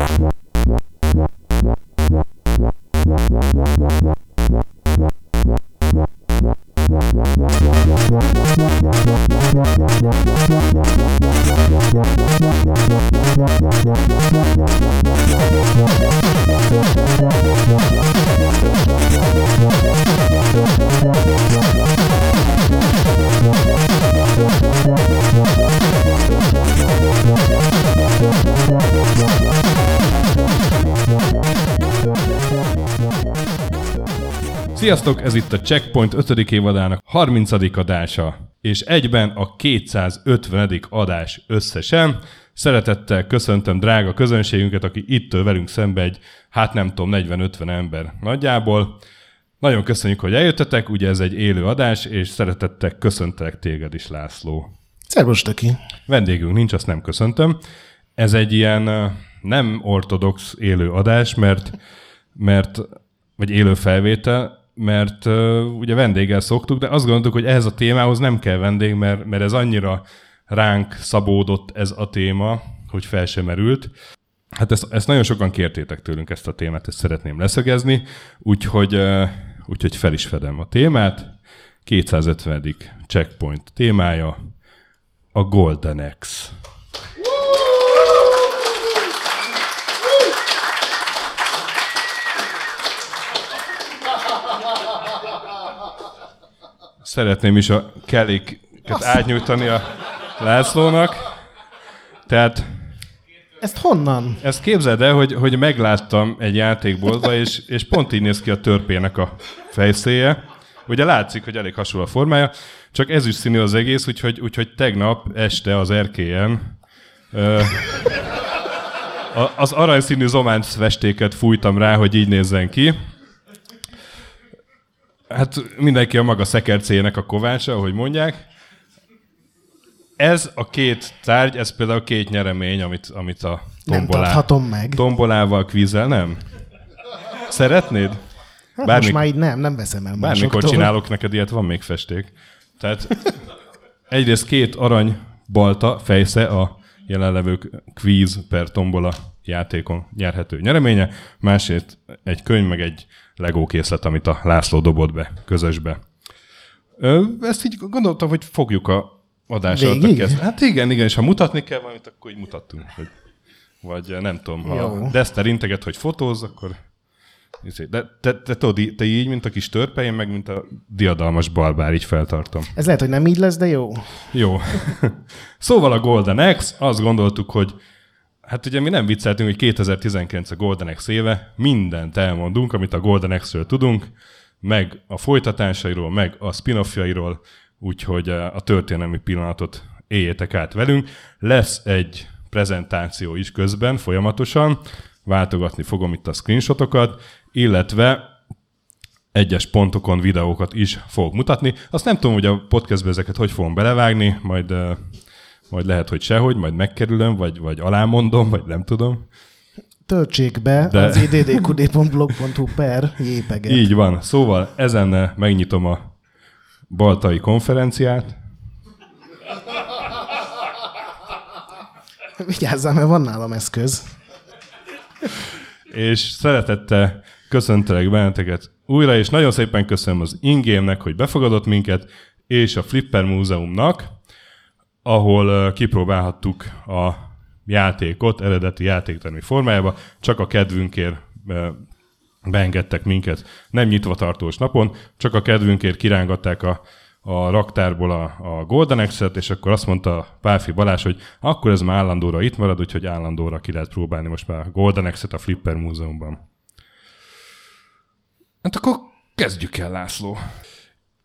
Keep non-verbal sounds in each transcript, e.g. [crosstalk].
What? Sziasztok, ez itt a Checkpoint 5. évadának 30. adása, és egyben a 250. adás összesen. Szeretettel köszöntöm drága közönségünket, aki itt velünk szembe egy, hát nem tudom, 40-50 ember nagyjából. Nagyon köszönjük, hogy eljöttetek, ugye ez egy élő adás, és szeretettel köszöntelek téged is, László. Szervus, Töki. Vendégünk nincs, azt nem köszöntöm. Ez egy ilyen nem ortodox élő adás, mert, mert vagy élő felvétel, mert uh, ugye vendéggel szoktuk, de azt gondoltuk, hogy ehhez a témához nem kell vendég, mert, mert ez annyira ránk szabódott ez a téma, hogy fel sem merült. Hát ezt, ezt nagyon sokan kértétek tőlünk ezt a témát, ezt szeretném leszögezni, úgyhogy, uh, úgyhogy fel is fedem a témát. 250. checkpoint témája a Golden X. Szeretném is a kelléket átnyújtani a Lászlónak. Tehát Ezt honnan? ezt képzeld el, hogy, hogy megláttam egy játékboltba, és, és pont így néz ki a törpének a fejszéje. Ugye látszik, hogy elég hasonló a formája, csak ezüst színű az egész, úgyhogy, úgyhogy tegnap este az erkélyen ö, az aranyszínű zománc festéket fújtam rá, hogy így nézzen ki. Hát mindenki a maga szekercéjének a kovácsa, ahogy mondják. Ez a két tárgy, ez például két nyeremény, amit, amit a Nem tombolá, tarthatom meg. tombolával kvízel, nem? Szeretnéd? Hát Bármi- most már így nem, nem veszem el Bármikor másoktól. csinálok neked ilyet, van még festék. Tehát egyrészt két arany balta fejsze a jelenlevők kvíz per tombola játékon nyerhető nyereménye, másrészt egy könyv, meg egy Lego készlet, amit a László dobott be közösbe. Ö, ezt így gondoltam, hogy fogjuk a adás alatt a Végig? kezd- Hát igen, igen, és ha mutatni kell valamit, akkor így mutattunk. Hogy, vagy nem tudom, ha Jó. Dexter integet, hogy fotóz, akkor Izé, De te, te tudod, te így, mint a kis törpe, én meg, mint a diadalmas balbár, így feltartom. Ez lehet, hogy nem így lesz, de jó. Jó. [laughs] szóval a Golden X, azt gondoltuk, hogy hát ugye mi nem vicceltünk, hogy 2019 a Golden X éve, mindent elmondunk, amit a Golden X-ről tudunk, meg a folytatásairól, meg a spin-offjairól, úgyhogy eh, a történelmi pillanatot éljétek át velünk. Lesz egy prezentáció is közben, folyamatosan, váltogatni fogom itt a screenshotokat, illetve egyes pontokon videókat is fogok mutatni. Azt nem tudom, hogy a podcastbe ezeket hogy fogom belevágni, majd, uh, majd lehet, hogy sehogy, majd megkerülöm, vagy, vagy alámondom, vagy nem tudom. Töltsék be De- az iddqd.blog.hu per jépeget. Így van. Szóval ezen megnyitom a Baltai konferenciát. Vigyázzál, mert van nálam eszköz. és szeretettel köszöntelek benneteket újra, és nagyon szépen köszönöm az Ingémnek, hogy befogadott minket, és a Flipper Múzeumnak, ahol kipróbálhattuk a játékot eredeti játéktermi formájába, csak a kedvünkért beengedtek minket nem nyitva tartós napon, csak a kedvünkért kirángatták a, a raktárból a, a Golden X-et, és akkor azt mondta Pálfi Balázs, hogy akkor ez már állandóra itt marad, úgyhogy állandóra ki lehet próbálni most már a Golden X-et a Flipper Múzeumban. Hát akkor kezdjük el, László.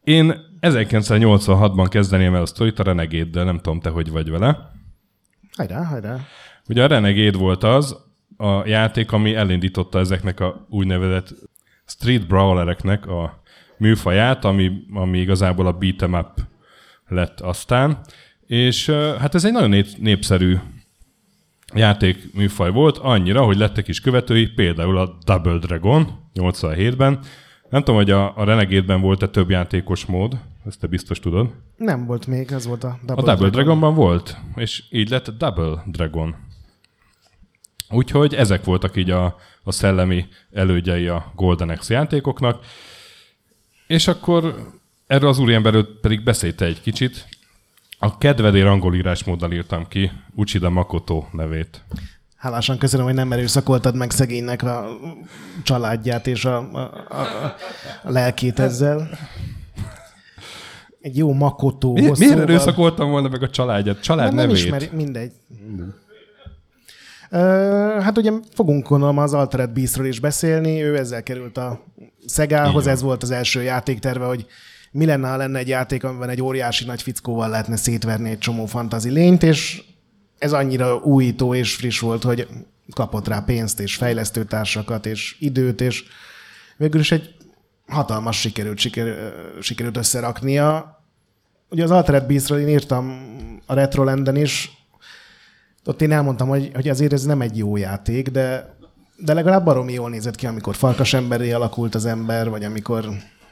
Én 1986-ban kezdeném el a sztorit a Renegade-del, nem tudom te, hogy vagy vele. Hajrá, hajrá. Ugye a Renegade volt az a játék, ami elindította ezeknek a úgynevezett street brawlereknek a műfaját, ami, ami igazából a beat'em up lett aztán. És hát ez egy nagyon nép, népszerű játék műfaj volt, annyira, hogy lettek is követői, például a Double Dragon 87-ben. Nem tudom, hogy a, a Renegade-ben volt-e több játékos mód, ezt te biztos tudod. Nem volt még, ez volt a Double, A Double Dragonban volt, és így lett Double Dragon. Úgyhogy ezek voltak így a, a szellemi elődjei a Golden Axe játékoknak. És akkor erről az úriemberről pedig beszélte egy kicsit. A kedvedér angol írásmóddal írtam ki Uchida Makoto nevét. Hálásan köszönöm, hogy nem erőszakoltad meg szegénynek a családját és a, a, a, a lelkét ezzel. Egy jó makotó. Mi, miért erőszakoltam volna meg a családját? Család nem nevét. ismeri, mindegy. Hát ugye fogunk gondolom az Altered Beastről is beszélni, ő ezzel került a Szegához, ez volt az első játékterve, hogy mi lenne, ha lenne egy játék, amiben egy óriási nagy fickóval lehetne szétverni egy csomó fantazi lényt, és ez annyira újító és friss volt, hogy kapott rá pénzt és fejlesztőtársakat és időt, és végül is egy hatalmas sikerült, siker, sikerült összeraknia. Ugye az Altered Beastről én írtam a Retrolanden is, ott én elmondtam, hogy, hogy azért ez nem egy jó játék, de, de legalább baromi jól nézett ki, amikor farkas emberré alakult az ember, vagy amikor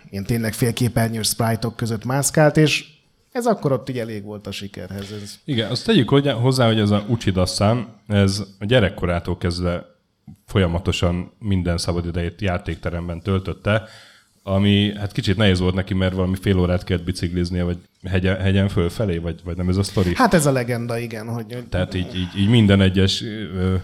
ilyen tényleg félképernyős sprite között mászkált, és ez akkor ott így elég volt a sikerhez. Ez. Igen, azt tegyük hozzá, hogy ez a Uchida-san, ez a gyerekkorától kezdve folyamatosan minden szabadidejét játékteremben töltötte, ami hát kicsit nehéz volt neki, mert valami fél órát kellett bicikliznie, vagy hegyen, hegyen fölfelé, vagy, vagy nem ez a sztori? Hát ez a legenda, igen. Hogy... Tehát így, így, így minden egyes ö,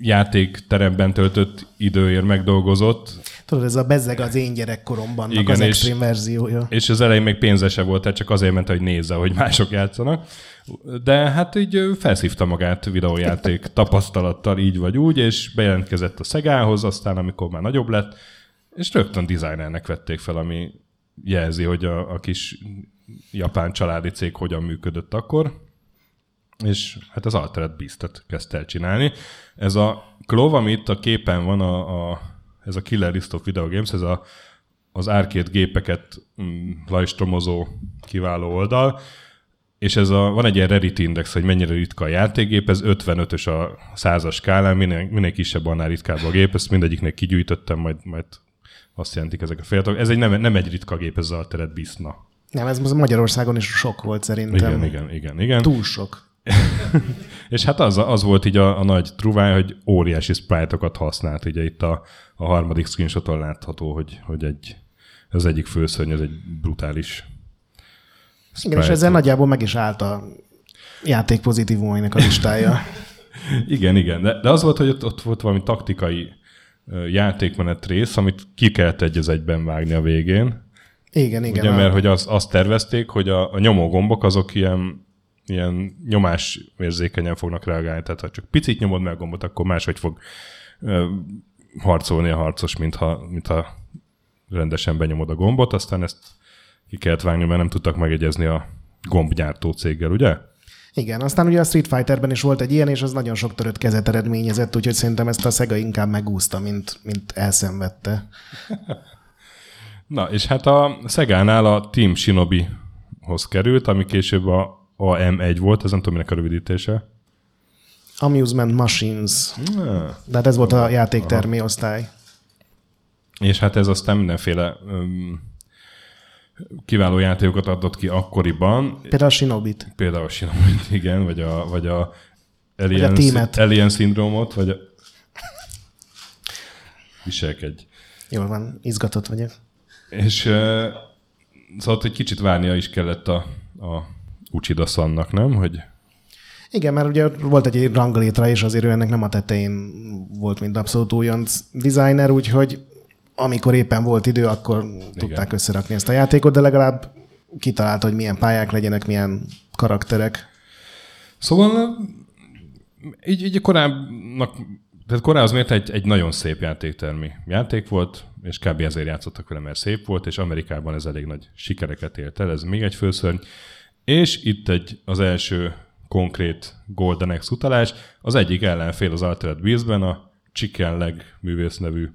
játékteremben töltött időért megdolgozott. Tudod, ez a bezzeg az én gyerekkoromban Igen, az és, extrém verziója. És az elején még pénzese volt, tehát csak azért ment, hogy nézze, hogy mások játszanak. De hát így felszívta magát videójáték [laughs] tapasztalattal így vagy úgy, és bejelentkezett a Szegához, aztán amikor már nagyobb lett, és rögtön designernek vették fel, ami jelzi, hogy a, a kis japán családi cég hogyan működött akkor. És hát az Altered Beast-et kezdte el csinálni. Ez a Clove, ami itt a képen van, a, a, ez a Killer List of Video Games, ez a, az arcade gépeket mm, lajstromozó kiváló oldal, és ez a, van egy ilyen Reddit index, hogy mennyire ritka a játékgép, ez 55-ös a százas skálán, minél, minél kisebb, annál ritkább a gép, ezt mindegyiknek kigyűjtöttem, majd, majd azt jelentik ezek a feladatok. Ez egy nem, nem egy ritka gép, ez az Altered Beast-na. Nem, ez Magyarországon is sok volt szerintem. Igen, igen, igen. igen. Túl sok. És hát az, az volt így a, a nagy truváj, hogy óriási sprite-okat használt. Ugye itt a, a harmadik screenshoton látható, hogy, hogy egy, az egyik főszörny, ez egy brutális sprite. Igen, és ezzel nagyjából meg is állt a játék pozitívumainak a listája. [laughs] igen, igen. De, de az volt, hogy ott, ott volt valami taktikai játékmenet rész, amit ki kellett egy az egyben vágni a végén. Igen, igen. Ugye, mert hogy azt, azt tervezték, hogy a, a nyomógombok azok ilyen, ilyen nyomás érzékenyen fognak reagálni, tehát ha csak picit nyomod meg a gombot, akkor máshogy fog ö, harcolni a harcos, mintha, mintha rendesen benyomod a gombot, aztán ezt ki kellett vágni, mert nem tudtak megegyezni a gombgyártó céggel, ugye? Igen, aztán ugye a Street Fighterben is volt egy ilyen, és az nagyon sok törött kezet eredményezett, úgyhogy szerintem ezt a Sega inkább megúszta, mint, mint elszenvedte. [laughs] Na, és hát a Szegánál a Team Shinobi-hoz került, ami később a AM1 volt, ez nem tudom, minek a rövidítése. Amusement Machines. De hát ez volt a játéktermi osztály. És hát ez aztán mindenféle um, kiváló játékokat adott ki akkoriban. Például a Shinobit. Például a Shinobit, igen, vagy a, vagy a Alien, vagy a Alien Syndrome-ot, vagy a... Viselkedj. Jól van, izgatott vagyok. És uh, szóval hogy kicsit várnia is kellett a, a Uchida Sannak, nem? Hogy igen, mert ugye volt egy ranglétra, és azért ő ennek nem a tetején volt, mint abszolút újonc designer, úgyhogy amikor éppen volt idő, akkor Igen. tudták összerakni ezt a játékot, de legalább kitalálta, hogy milyen pályák legyenek, milyen karakterek. Szóval így, így korábbnak, tehát korábban miért egy, egy nagyon szép játéktermi játék volt, és kb. ezért játszottak vele, mert szép volt, és Amerikában ez elég nagy sikereket ért el, ez még egy főszörny. És itt egy az első konkrét Golden X utalás, az egyik ellenfél az Altered Beast-ben, a Chicken Leg művész nevű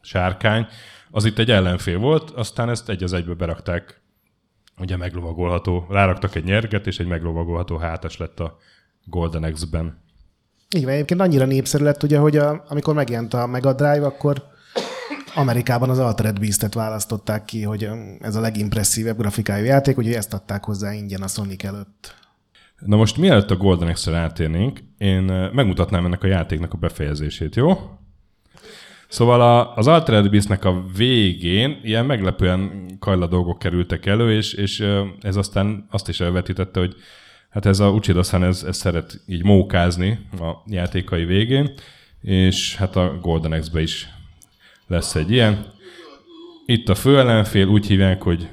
sárkány, az itt egy ellenfél volt, aztán ezt egy az egybe berakták, ugye meglovagolható, ráraktak egy nyerget, és egy meglovagolható hátas lett a Golden X-ben. Igen, egyébként annyira népszerű lett, ugye, hogy a, amikor megjelent a Mega Drive, akkor Amerikában az Altered Beast-et választották ki, hogy ez a legimpresszívebb grafikájú játék, úgyhogy ezt adták hozzá ingyen a Sonic előtt. Na most mielőtt a Golden Axe-re átérnénk, én megmutatnám ennek a játéknak a befejezését, jó? Szóval a, az Altered Beast-nek a végén ilyen meglepően kajla dolgok kerültek elő, és, és ez aztán azt is elvetítette, hogy hát ez a Uchida ez, ez szeret így mókázni a játékai végén, és hát a Golden Axe-be is lesz egy ilyen. Itt a főellenfél úgy hívják, hogy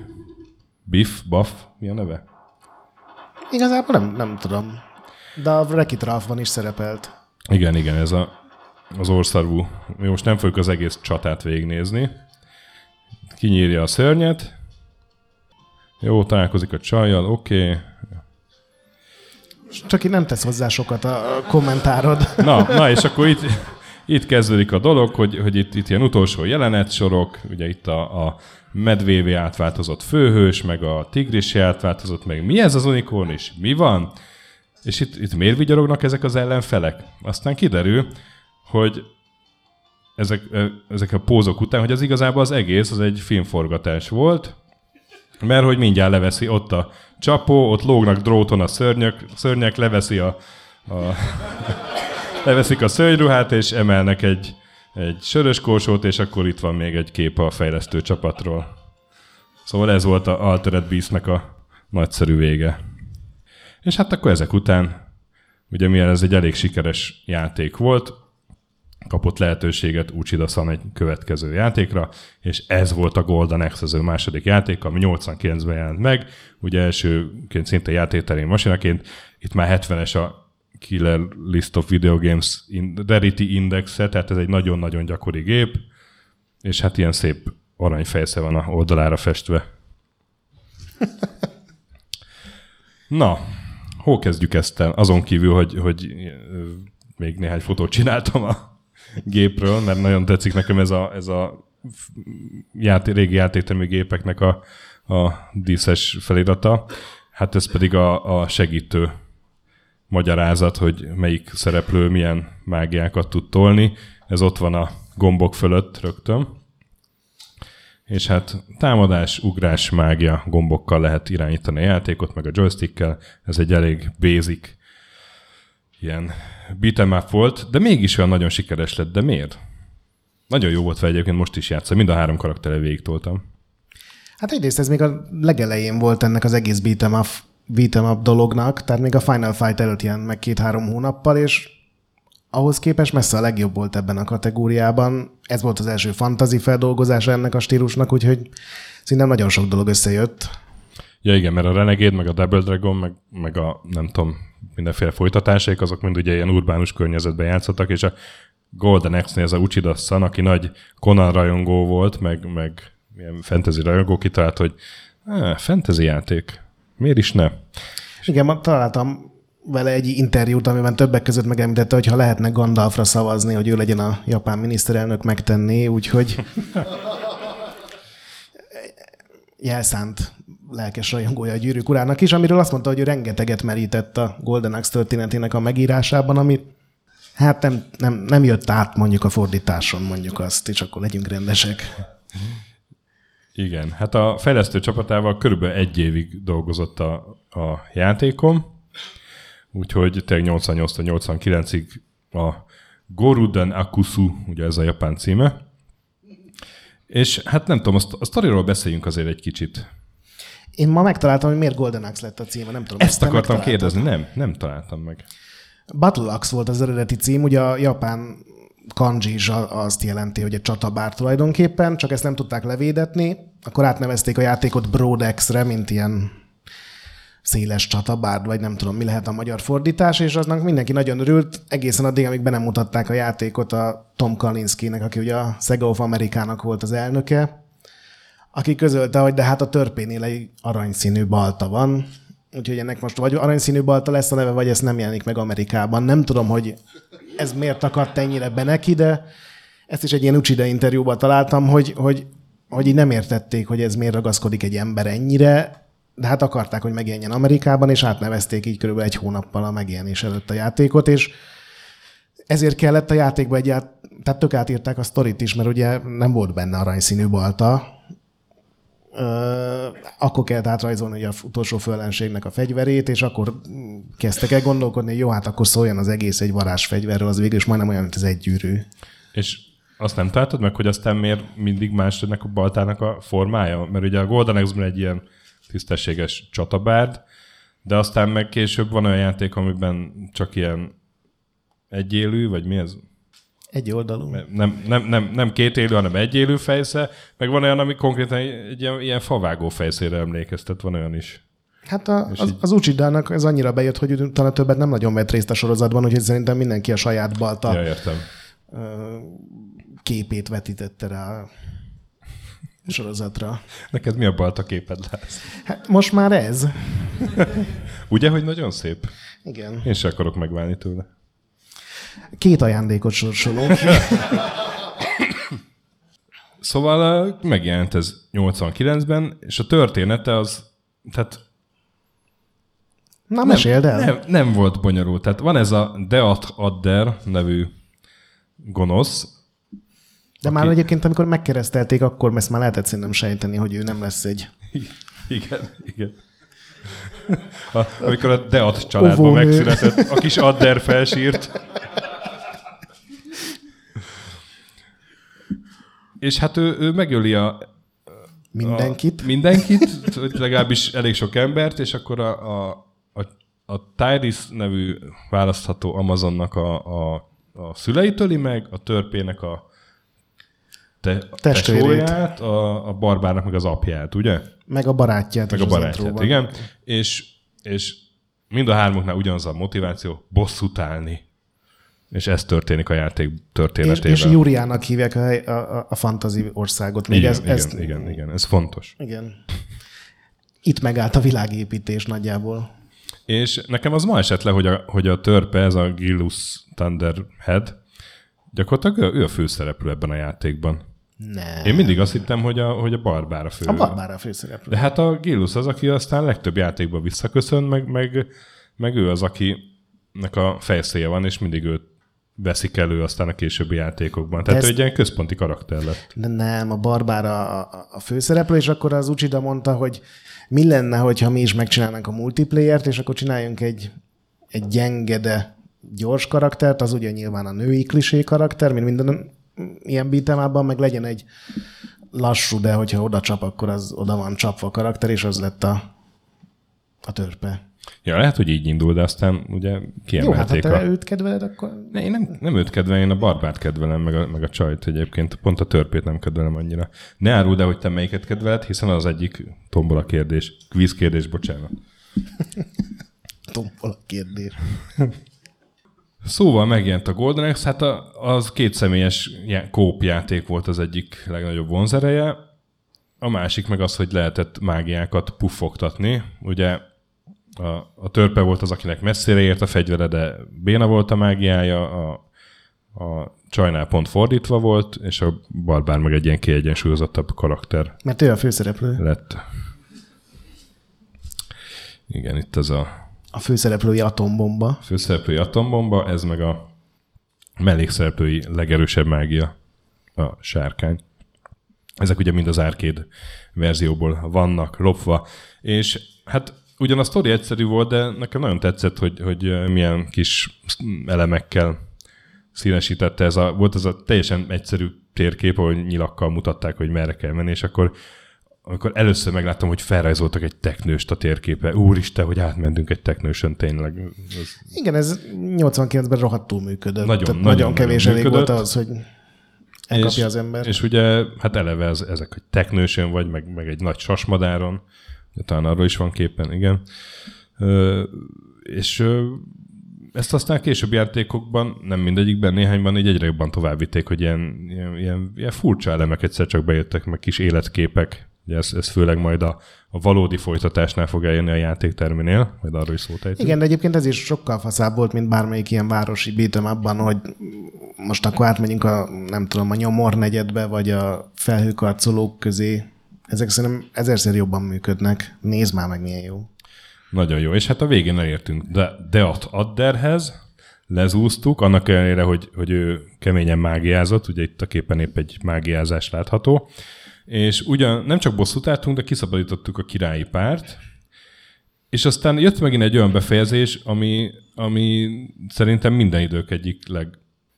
Biff, Buff, mi a neve? Igazából nem, nem tudom. De a Wreck-It Ralph-ban is szerepelt. Igen, igen, ez a, az orszarvú. Mi most nem fogjuk az egész csatát végignézni. Kinyírja a szörnyet. Jó, találkozik a csajjal, oké. Okay. Csak így nem tesz hozzá sokat a kommentárod. Na, na és akkor itt, itt kezdődik a dolog, hogy, hogy itt, itt ilyen utolsó jelenet sorok, ugye itt a, a medvévé átváltozott főhős, meg a tigrisé átváltozott, meg mi ez az unikorn, és mi van? És itt, itt miért vigyorognak ezek az ellenfelek? Aztán kiderül, hogy ezek, ezek a pózok után, hogy az igazából az egész az egy filmforgatás volt, mert hogy mindjárt leveszi ott a csapó, ott lógnak dróton a szörnyek, szörnyek leveszi a, a leveszik a szörnyruhát, és emelnek egy, egy sörös korsót, és akkor itt van még egy kép a fejlesztő csapatról. Szóval ez volt a Altered Beast-nek a nagyszerű vége. És hát akkor ezek után, ugye mivel ez egy elég sikeres játék volt, kapott lehetőséget Uchida San egy következő játékra, és ez volt a Golden Axe, második játék, ami 89-ben jelent meg, ugye elsőként szinte játékterén masinaként, itt már 70-es a Killer List of Video Games Rarity Index-e, tehát ez egy nagyon-nagyon gyakori gép, és hát ilyen szép aranyfejsze van a oldalára festve. [laughs] Na, hol kezdjük ezt el? Azon kívül, hogy, hogy még néhány fotót csináltam a gépről, mert nagyon tetszik nekem ez a, ez a játé, régi játéktermű gépeknek a, a díszes felirata. Hát ez pedig a, a segítő magyarázat, hogy melyik szereplő milyen mágiákat tud tolni. Ez ott van a gombok fölött rögtön. És hát támadás, ugrás, mágia gombokkal lehet irányítani a játékot, meg a joystickkel. Ez egy elég basic ilyen beat'em up volt, de mégis olyan nagyon sikeres lett. De miért? Nagyon jó volt fel egyébként, most is játszom. Mind a három karaktere végig toltam. Hát egyrészt ez még a legelején volt ennek az egész beat'em up beat'em up dolognak, tehát még a Final Fight előtt jelent meg két-három hónappal, és ahhoz képest messze a legjobb volt ebben a kategóriában. Ez volt az első fantazi feldolgozása ennek a stílusnak, úgyhogy szinte nagyon sok dolog összejött. Ja igen, mert a Renegade, meg a Double Dragon, meg, meg a nem tudom, mindenféle folytatásaik, azok mind ugye ilyen urbánus környezetben játszottak, és a Golden Axe-nél ez a Uchida San, aki nagy Conan rajongó volt, meg, meg ilyen fantasy rajongó kitalált, hogy eh, fantasy játék, Miért is ne? Igen, találtam vele egy interjút, amiben többek között megemlítette, hogy ha lehetne Gandalfra szavazni, hogy ő legyen a japán miniszterelnök, megtenni, úgyhogy [laughs] jelszánt lelkes rajongója a gyűrűk urának is, amiről azt mondta, hogy ő rengeteget merített a Golden Axe történetének a megírásában, amit hát nem, nem, nem jött át mondjuk a fordításon, mondjuk azt, és akkor legyünk rendesek. Igen, hát a fejlesztő csapatával körülbelül egy évig dolgozott a, a játékom, úgyhogy tényleg 88-89-ig a Goruden Akusu, ugye ez a japán címe. És hát nem tudom, a sztoriról beszéljünk azért egy kicsit. Én ma megtaláltam, hogy miért Golden Axe lett a címe, nem tudom. Ezt, akartam kérdezni, nem, nem találtam meg. Battle Axe volt az eredeti cím, ugye a japán kanji is azt jelenti, hogy egy csatabár tulajdonképpen, csak ezt nem tudták levédetni, akkor átnevezték a játékot Brodex-re, mint ilyen széles csatabár, vagy nem tudom, mi lehet a magyar fordítás, és aznak mindenki nagyon örült, egészen addig, amíg be nem mutatták a játékot a Tom Kalinskinek, aki ugye a Sega of Amerikának volt az elnöke, aki közölte, hogy de hát a törpénél egy aranyszínű balta van, úgyhogy ennek most vagy aranyszínű balta lesz a neve, vagy ez nem jelenik meg Amerikában. Nem tudom, hogy ez miért akadt ennyire be neki, de ezt is egy ilyen Uchida interjúban találtam, hogy, hogy, hogy így nem értették, hogy ez miért ragaszkodik egy ember ennyire, de hát akarták, hogy megjelenjen Amerikában, és átnevezték így körülbelül egy hónappal a megjelenés előtt a játékot, és ezért kellett a játékba egy át, tehát tök átírták a sztorit is, mert ugye nem volt benne aranyszínű balta, akkor kellett átrajzolni az utolsó föllenségnek a fegyverét, és akkor kezdtek el gondolkodni, hogy jó, hát akkor szóljon az egész egy varázsfegyverről, az végül is majdnem olyan, mint az egy gyűrű. És azt nem találtad meg, hogy aztán miért mindig más ennek a baltának a formája? Mert ugye a Golden Axe-ben egy ilyen tisztességes csatabárd, de aztán meg később van olyan játék, amiben csak ilyen egyélű, vagy mi ez? Egy oldalú. Nem, nem, nem, nem két élő, hanem egy élő fejsze, meg van olyan, ami konkrétan egy ilyen, ilyen favágó fejszére emlékeztet, van olyan is. Hát a, az, az Uchidának ez annyira bejött, hogy talán többet nem nagyon vett részt a sorozatban, úgyhogy szerintem mindenki a saját balta Ja, értem. képét vetítette rá a sorozatra. Neked mi a balta képed lesz? Hát most már ez. [laughs] Ugye, hogy nagyon szép? Igen. Én se akarok megválni tőle. Két ajándékot sorsolunk. [coughs] Szóval megjelent ez 89-ben, és a története az, tehát Na, meséld el. nem, nem volt bonyolult. Tehát van ez a Deat Adder nevű gonosz, De már egyébként, amikor megkeresztelték, akkor ezt már lehetett szerintem sejteni, hogy ő nem lesz egy Igen, igen. A, amikor a Deat családban Óvónő. megszületett, a kis Adder felsírt. És hát ő, ő megöli a, mindenkit. A, mindenkit, legalábbis elég sok embert, és akkor a, a, a, a Tyrese nevű választható Amazonnak a, a, a szüleit öli meg, a törpének a te, Testvérét. a, a barbárnak meg az apját, ugye? Meg a barátját. Meg a barátját, intróban. igen. És, és mind a hármuknál ugyanaz a motiváció, bosszút állni. És ez történik a játék És, történetével. és Júriának hívják a, a, a, fantasy országot. Még igen, ez, igen, ez, igen, igen, ez fontos. igen. Itt megállt a világépítés nagyjából. És nekem az ma esett le, hogy a, hogy a törpe, ez a Gilus Thunderhead, gyakorlatilag ő, ő a főszereplő ebben a játékban. Nem. Én mindig azt hittem, hogy a, hogy a Barbár a fő. A barbára a főszereplő. De hát a Gilus az, aki aztán legtöbb játékban visszaköszön, meg, meg, meg ő az, akinek a fejszéje van, és mindig őt veszik elő aztán a későbbi játékokban. Tehát ő egy ilyen központi karakter lett. De nem, a barbára a, a főszereplő, és akkor az Uchida mondta, hogy mi lenne, hogyha mi is megcsinálnánk a multiplayert, és akkor csináljunk egy, egy gyenge, de gyors karaktert, az ugye nyilván a női klisé karakter, mint minden ilyen beat'em meg legyen egy lassú, de hogyha oda csap, akkor az oda van csapva a karakter, és az lett a, a törpe. Ja, lehet, hogy így indul, de aztán ugye Jó, hát ha kiemelték te a... őt kedveled, akkor Ne, én nem, nem őt kedvelem, én a barbárt kedvelem, meg a, meg a csajt egyébként. Pont a törpét nem kedvelem annyira. Ne áruld el, hogy te melyiket kedveled, hiszen az egyik tombola kérdés. Kvíz kérdés, bocsánat. tombol a kérdés. [laughs] [laughs] Szóval megjelent a Golden Axe, hát a, az két személyes já- kóp játék volt az egyik legnagyobb vonzereje. A másik meg az, hogy lehetett mágiákat puffogtatni. Ugye a, a törpe volt az, akinek messzire ért a fegyvere, de béna volt a mágiája, a, a csajnál pont fordítva volt, és a barbár meg egy ilyen kiegyensúlyozottabb karakter Mert ő a főszereplő. lett. Igen, itt ez a A főszereplői atombomba. főszereplői atombomba, ez meg a mellékszereplői legerősebb mágia, a sárkány. Ezek ugye mind az arcade verzióból vannak lopva, és hát ugyan a sztori egyszerű volt, de nekem nagyon tetszett, hogy, hogy milyen kis elemekkel színesítette ez a, volt ez a teljesen egyszerű térkép, ahol nyilakkal mutatták, hogy merre kell menni, és akkor amikor először megláttam, hogy felrajzoltak egy teknőst a térképe, úristen, hogy átmentünk egy teknősön tényleg. Ez Igen, ez 89-ben rohadtul működött. Nagyon, Tehát nagyon, nagyon kevés elég volt működött. az, hogy elkapja az ember. És ugye, hát eleve ez, ezek, hogy teknősön vagy, meg, meg egy nagy sasmadáron, talán arról is van képen, igen. Ö, és ö, ezt aztán későbbi játékokban, nem mindegyikben, néhányban így egyre jobban továbbvitték, hogy ilyen, ilyen, ilyen, ilyen furcsa elemek egyszer csak bejöttek, meg kis életképek. Ugye ez, ez főleg majd a, a valódi folytatásnál fog eljönni a játékterminél, majd arról is szót ejtünk. Igen, de egyébként ez is sokkal faszább volt, mint bármelyik ilyen városi beat'em abban, hogy most akkor átmegyünk a, nem tudom, a nyomor negyedbe, vagy a felhőkarcolók közé. Ezek szerintem ezerszer jobban működnek. Nézd már meg, milyen jó. Nagyon jó. És hát a végén elértünk de Deat Adderhez, lezúztuk, annak ellenére, hogy, hogy ő keményen mágiázott, ugye itt a képen épp egy mágiázás látható, És ugyan nem csak bosszút álltunk, de kiszabadítottuk a királyi párt, és aztán jött megint egy olyan befejezés, ami, ami szerintem minden idők egyik leg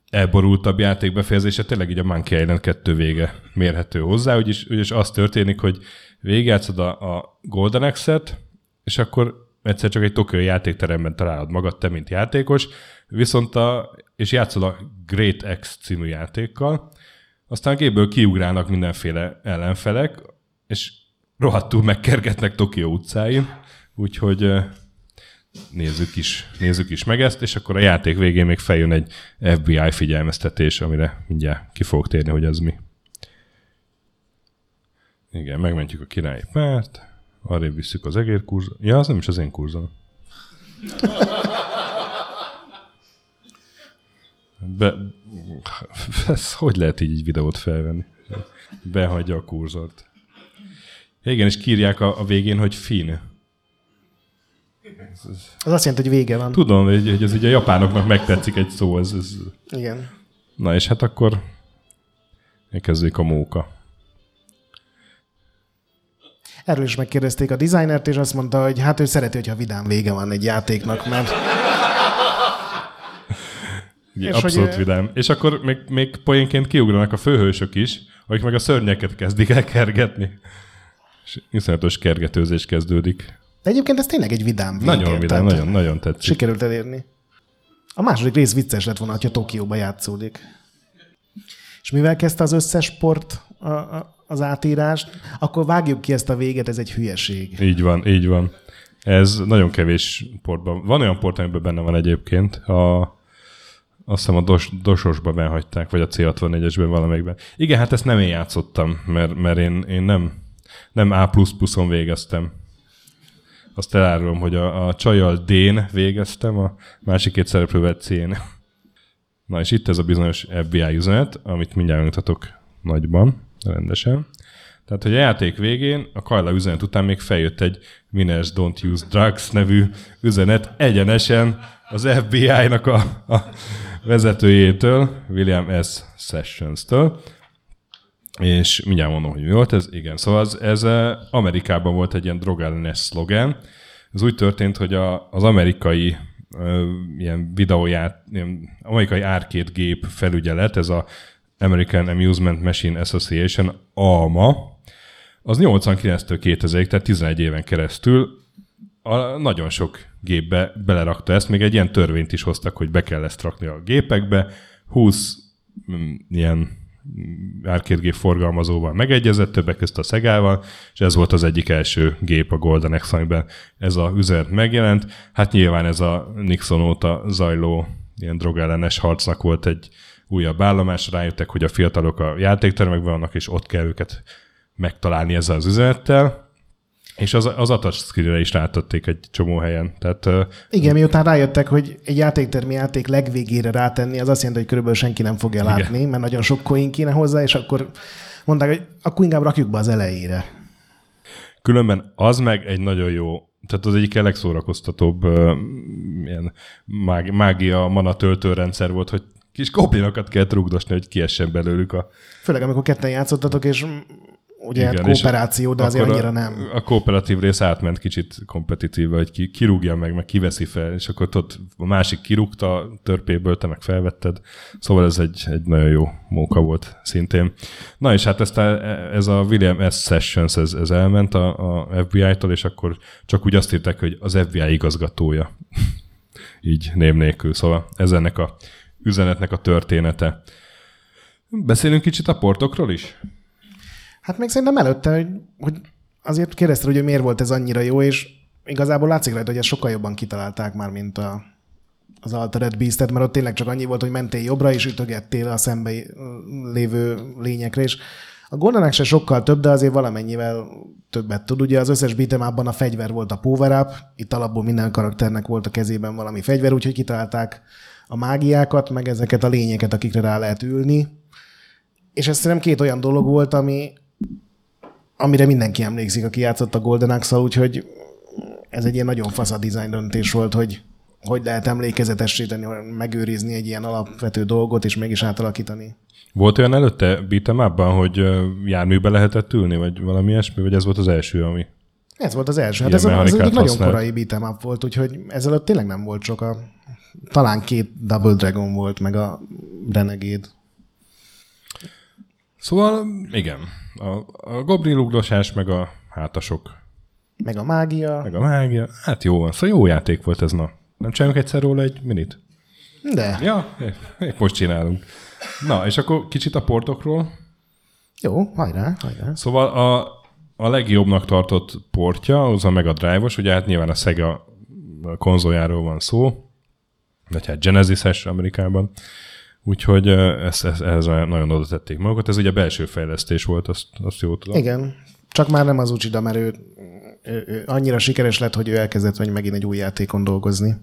elborultabb játékbefejezése, tényleg így a Monkey Island 2 vége mérhető hozzá, úgyis, úgyis az történik, hogy végigjátszod a, a Golden Axe-et, és akkor egyszer csak egy Tokyo játékteremben találod magad, te mint játékos, viszont a, és játszol a Great X című játékkal, aztán a gépből kiugrálnak mindenféle ellenfelek, és rohadtul megkergetnek Tokió utcáin, úgyhogy nézzük is, nézzük is meg ezt, és akkor a játék végén még feljön egy FBI figyelmeztetés, amire mindjárt ki fogok térni, hogy az mi. Igen, megmentjük a királyi párt, arrébb visszük az egér. Ja, az nem is az én kurzom. [laughs] Be, ez hogy lehet így egy videót felvenni? Behagyja a kurzort. Igen, és kírják a, a végén, hogy fin. Az azt jelenti, hogy vége van. Tudom, hogy, hogy ez ugye a japánoknak megtetszik egy szó. Ez, ez... Igen. Na és hát akkor elkezdődik a móka. Erről is megkérdezték a designert, és azt mondta, hogy hát ő szereti, hogyha vidám vége van egy játéknak, mert... Igen, és abszolút hogy, vidám. És akkor még, még poénként kiugranak a főhősök is, akik meg a szörnyeket kezdik el kergetni. És iszonyatos kergetőzés kezdődik. De egyébként ez tényleg egy vidám vége. Nagyon vidám, nagyon, nagyon tetszik. Sikerült elérni. A második rész vicces lett volna, ha Tokióba játszódik. És mivel kezdte az összes sport a, a, az átírást, akkor vágjuk ki ezt a véget, ez egy hülyeség. Így van, így van. Ez nagyon kevés portban. Van olyan port, amiben benne van egyébként. A, azt hiszem a dos, dososba benhagyták, vagy a C64-esben valamelyikben. Igen, hát ezt nem én játszottam, mert, mert én, én nem, nem A++-on végeztem azt elárulom, hogy a, a csajjal D-n végeztem, a másik két szereplővel C-n. Na és itt ez a bizonyos FBI üzenet, amit mindjárt mutatok nagyban, rendesen. Tehát, hogy a játék végén, a Kajla üzenet után még feljött egy Winners Don't Use Drugs nevű üzenet egyenesen az FBI-nak a, a vezetőjétől, William S. Sessions-től. És mindjárt mondom, hogy mi volt ez. Igen, szóval ez, ez eh, Amerikában volt egy ilyen drogellenes szlogen. Ez úgy történt, hogy a, az amerikai uh, ilyen videóját, ilyen amerikai arcade gép felügyelet, ez a American Amusement Machine Association, AMA, az 89-től 2000-ig, tehát 11 éven keresztül a, nagyon sok gépbe belerakta ezt, még egy ilyen törvényt is hoztak, hogy be kell ezt rakni a gépekbe, 20 mm, ilyen arcade gép forgalmazóval megegyezett, többek között a Szegával, és ez volt az egyik első gép a Golden Axe, amiben ez a üzenet megjelent. Hát nyilván ez a Nixon óta zajló ilyen drogellenes harcnak volt egy újabb állomás, rájöttek, hogy a fiatalok a játéktermekben vannak, és ott kell őket megtalálni ezzel az üzenettel, és az, az a touchscreen is rátették egy csomó helyen. Tehát, Igen, miután rájöttek, hogy egy játéktermi játék legvégére rátenni, az azt jelenti, hogy körülbelül senki nem fogja igen. látni, mert nagyon sok coin kéne hozzá, és akkor mondták, hogy akkor inkább rakjuk be az elejére. Különben az meg egy nagyon jó, tehát az egyik legszórakoztatóbb uh, ilyen mágia mana töltőrendszer volt, hogy kis goblinokat kell rugdosni, hogy kiessen belőlük a... Főleg, amikor ketten játszottatok, és ugye Igen, hát kooperáció, de azért annyira a, nem. A kooperatív rész átment kicsit kompetitív, hogy ki, kirúgja meg, meg kiveszi fel, és akkor ott a másik kirúgta a törpéből, te meg felvetted. Szóval ez egy, egy nagyon jó móka volt szintén. Na és hát ezt a, ez a William S. Sessions, ez, ez elment a, a FBI-tól, és akkor csak úgy azt írták, hogy az FBI igazgatója. [laughs] Így név nélkül. Szóval ez ennek a üzenetnek a története. Beszélünk kicsit a portokról is? Hát még szerintem előtte, hogy, hogy azért kérdezted, hogy miért volt ez annyira jó, és igazából látszik rajta, hogy ezt sokkal jobban kitalálták már, mint a, az Altered Beast-et, mert ott tényleg csak annyi volt, hogy mentél jobbra, és ütögettél a szembe lévő lényekre, és a Golden Axe sokkal több, de azért valamennyivel többet tud. Ugye az összes beat'em a fegyver volt a power up, itt alapból minden karakternek volt a kezében valami fegyver, úgyhogy kitalálták a mágiákat, meg ezeket a lényeket, akikre rá lehet ülni. És ez szerintem két olyan dolog volt, ami, amire mindenki emlékszik, aki játszott a Golden Axe-szal, úgyhogy ez egy ilyen nagyon fasz a design döntés volt, hogy hogy lehet emlékezetesíteni, megőrizni egy ilyen alapvető dolgot, és mégis átalakítani. Volt olyan előtte beat'em abban, hogy járműbe lehetett ülni, vagy valami ilyesmi, vagy ez volt az első, ami... Ez volt az első. Hát ez, az egyik nagyon korai beat'em up volt, úgyhogy ezelőtt tényleg nem volt sok a... Talán két Double Dragon volt, meg a Renegade. Szóval igen, a, a goblin meg a hátasok. Meg a mágia. Meg a mágia. Hát jó van. Szóval jó játék volt ez, na. Nem csinálunk egyszer róla egy minit? De. Ja, épp most csinálunk. Na, és akkor kicsit a portokról. Jó, hajrá, hajrá. Szóval a, a legjobbnak tartott portja az a Mega Drive-os, ugye hát nyilván a Sega konzoljáról van szó, vagy hát Genesis-es Amerikában. Úgyhogy ezt, ezt, ehhez nagyon oda tették magukat. Ez ugye belső fejlesztés volt, azt, azt jól tudom. Igen, csak már nem az Uchida, mert ő, ő, ő annyira sikeres lett, hogy ő elkezdett vagy megint egy új játékon dolgozni.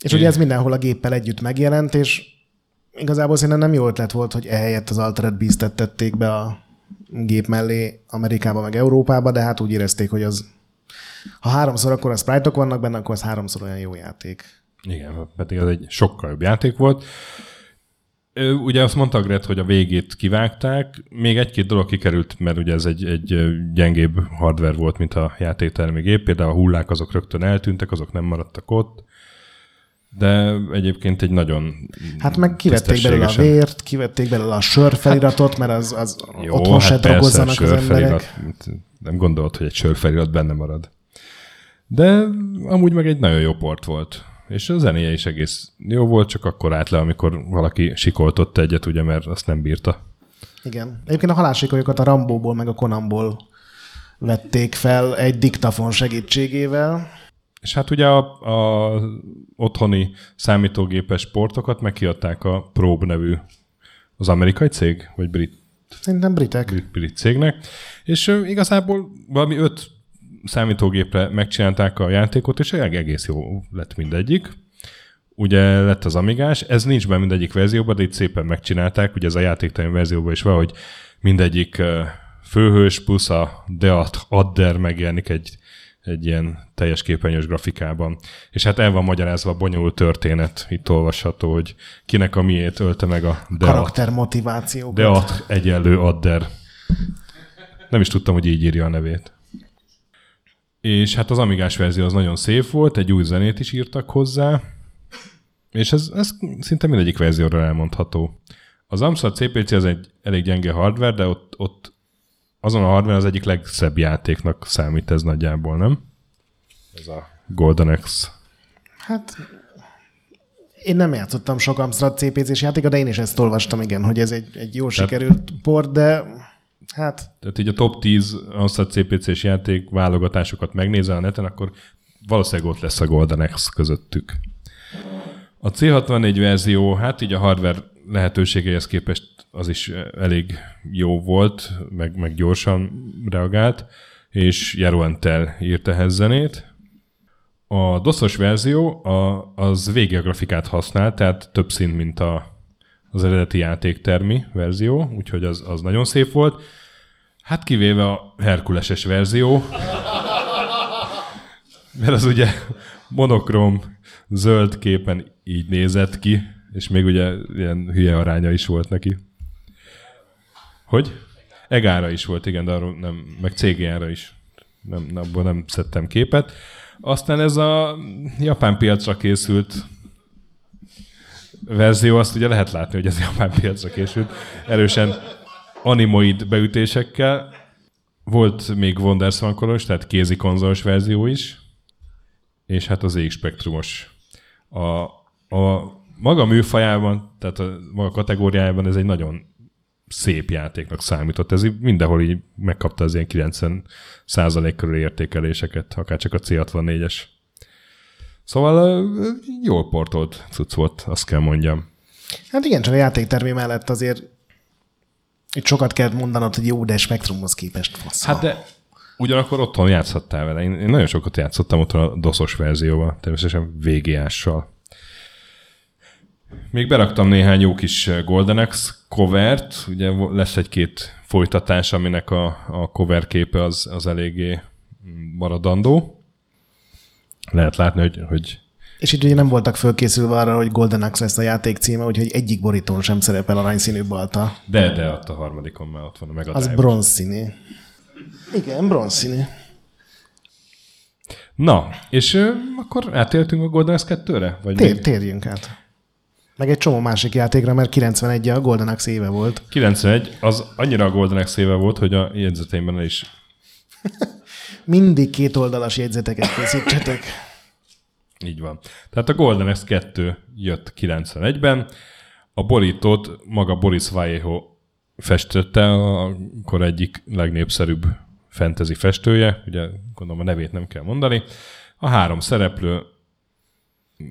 És ugye ez mindenhol a géppel együtt megjelent, és igazából szerintem nem jó ötlet volt, hogy ehelyett az Altered Beast-et tették be a gép mellé Amerikába meg Európába, de hát úgy érezték, hogy az ha háromszor akkor a sprite vannak benne, akkor az háromszor olyan jó játék. Igen, pedig ez egy sokkal jobb játék volt. Ugye azt mondta Gret, hogy a végét kivágták, még egy-két dolog kikerült, mert ugye ez egy, egy gyengébb hardware volt, mint a játéktermi gép, például a hullák azok rögtön eltűntek, azok nem maradtak ott, de egyébként egy nagyon Hát meg kivették belőle a vért, kivették belőle a sörfeliratot, mert az, az Jó, otthon hát se drogozzanak az emberek. Nem gondolod, hogy egy sörfelirat benne marad. De amúgy meg egy nagyon jó port volt és a zenéje is egész jó volt, csak akkor állt le, amikor valaki sikoltott egyet, ugye, mert azt nem bírta. Igen. Egyébként a halálsikolyokat a Rambóból meg a Konamból vették fel egy diktafon segítségével. És hát ugye a, a otthoni számítógépes portokat megkiadták a Probe nevű az amerikai cég, vagy brit? Szerintem britek. Brit, brit cégnek. És igazából valami öt számítógépre megcsinálták a játékot, és egész jó lett mindegyik. Ugye lett az Amigás, ez nincs benne mindegyik verzióban, de itt szépen megcsinálták, ugye ez a játéktelen verzióban is valahogy mindegyik főhős plusz a Deat Adder megjelenik egy, egy ilyen teljes képernyős grafikában. És hát el van magyarázva a bonyolult történet, itt olvasható, hogy kinek a miét ölte meg a Deat. Karakter motiváció. Deat egyenlő Adder. Nem is tudtam, hogy így írja a nevét. És hát az Amigás verzió az nagyon szép volt, egy új zenét is írtak hozzá, és ez, ez szinte mindegyik verzióra elmondható. Az Amstrad CPC az egy elég gyenge hardware, de ott, ott azon a hardware az egyik legszebb játéknak számít ez nagyjából, nem? Ez a Golden Axe. Hát én nem játszottam sok Amstrad CPC-s játékot, de én is ezt olvastam, igen, hogy ez egy, egy jó sikerült port, de Hát... Tehát így a top 10 Amstrad CPC-s játék válogatásokat megnézel a neten, akkor valószínűleg ott lesz a Golden X közöttük. A C64 verzió, hát így a hardware lehetőségeihez képest az is elég jó volt, meg, meg gyorsan reagált, és Jaro Entel írt ehhez zenét. A DOS-os verzió a, az vége grafikát használ, tehát több szín, mint a, az eredeti játéktermi verzió, úgyhogy az, az nagyon szép volt. Hát kivéve a Herkuleses verzió, mert az ugye monokrom zöld képen így nézett ki, és még ugye ilyen hülye aránya is volt neki. Hogy? Egára is volt, igen, de arról nem, meg cégjára is. Nem, abból nem szedtem képet. Aztán ez a japán piacra készült verzió, azt ugye lehet látni, hogy ez japán piacra készült. Erősen animoid beütésekkel. Volt még Wonderswan tehát kézi konzolos verzió is, és hát az X-spektrumos. A, a maga műfajában, tehát a maga kategóriájában ez egy nagyon szép játéknak számított. Ez mindenhol így megkapta az ilyen 90 százalék körül értékeléseket, akár csak a C64-es. Szóval jól portolt cucc volt, azt kell mondjam. Hát igen, csak a játéktermé mellett azért itt sokat kell mondanod, hogy jó, de Spectrumhoz képest fasz. Hát de ugyanakkor otthon játszhattál vele. Én, én nagyon sokat játszottam otthon a doszos verzióval, természetesen VGA-ssal. Még beraktam néhány jó kis Golden X covert, ugye lesz egy-két folytatás, aminek a, a cover képe az, az eléggé maradandó. Lehet látni, hogy, hogy És itt ugye nem voltak fölkészülve arra, hogy Golden Axe lesz a játék címe, úgyhogy egyik borítón sem szerepel aranyszínű balta. de, de ott a harmadikon már ott van a Mega Az bronzszínű. Igen, bronzszínű. Na, és ö, akkor átéltünk a Golden Axe 2-re? Vagy Tér, még? térjünk át. Meg egy csomó másik játékra, mert 91 a Golden Axe éve volt. 91, az annyira a Golden Axe éve volt, hogy a jegyzeteimben is [laughs] Mindig két oldalas jegyzeteket készítsetek. Így van. Tehát a Golden Axe 2 jött 91-ben, a borítót maga Boris Vallejo festette, akkor egyik legnépszerűbb fantasy festője, ugye gondolom a nevét nem kell mondani. A három szereplő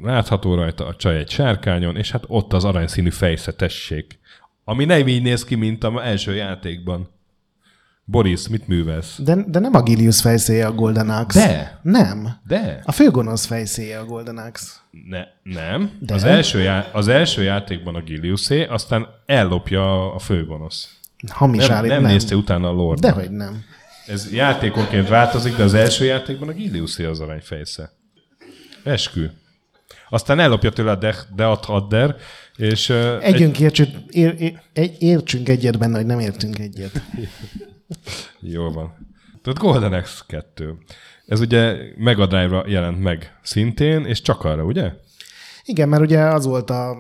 látható rajta, a csaj egy sárkányon, és hát ott az aranyszínű fejsze, tessék. Ami nem így néz ki, mint a első játékban. Boris, mit művelsz? De, de nem a Gilius fejszéje a Golden Axe. De. Nem. De. A főgonosz fejszéje a Golden Axe. Ne, nem. De? Az első, já- az első játékban a Giliusé, aztán ellopja a főgonosz. Hamis Nem, állít, nem, nézte utána a lord. Dehogy nem. Ez játékonként változik, de az első játékban a Giliusé az aranyfejsze. Eskü. Aztán ellopja tőle a De- Death Adder, és uh, egy, Együnk értsük, ér, ér, értsünk egyet benne, hogy nem értünk egyet. [laughs] Jól van. Tehát Golden Axe 2. Ez ugye Mega Drive-ra jelent meg szintén, és csak arra, ugye? Igen, mert ugye az volt a,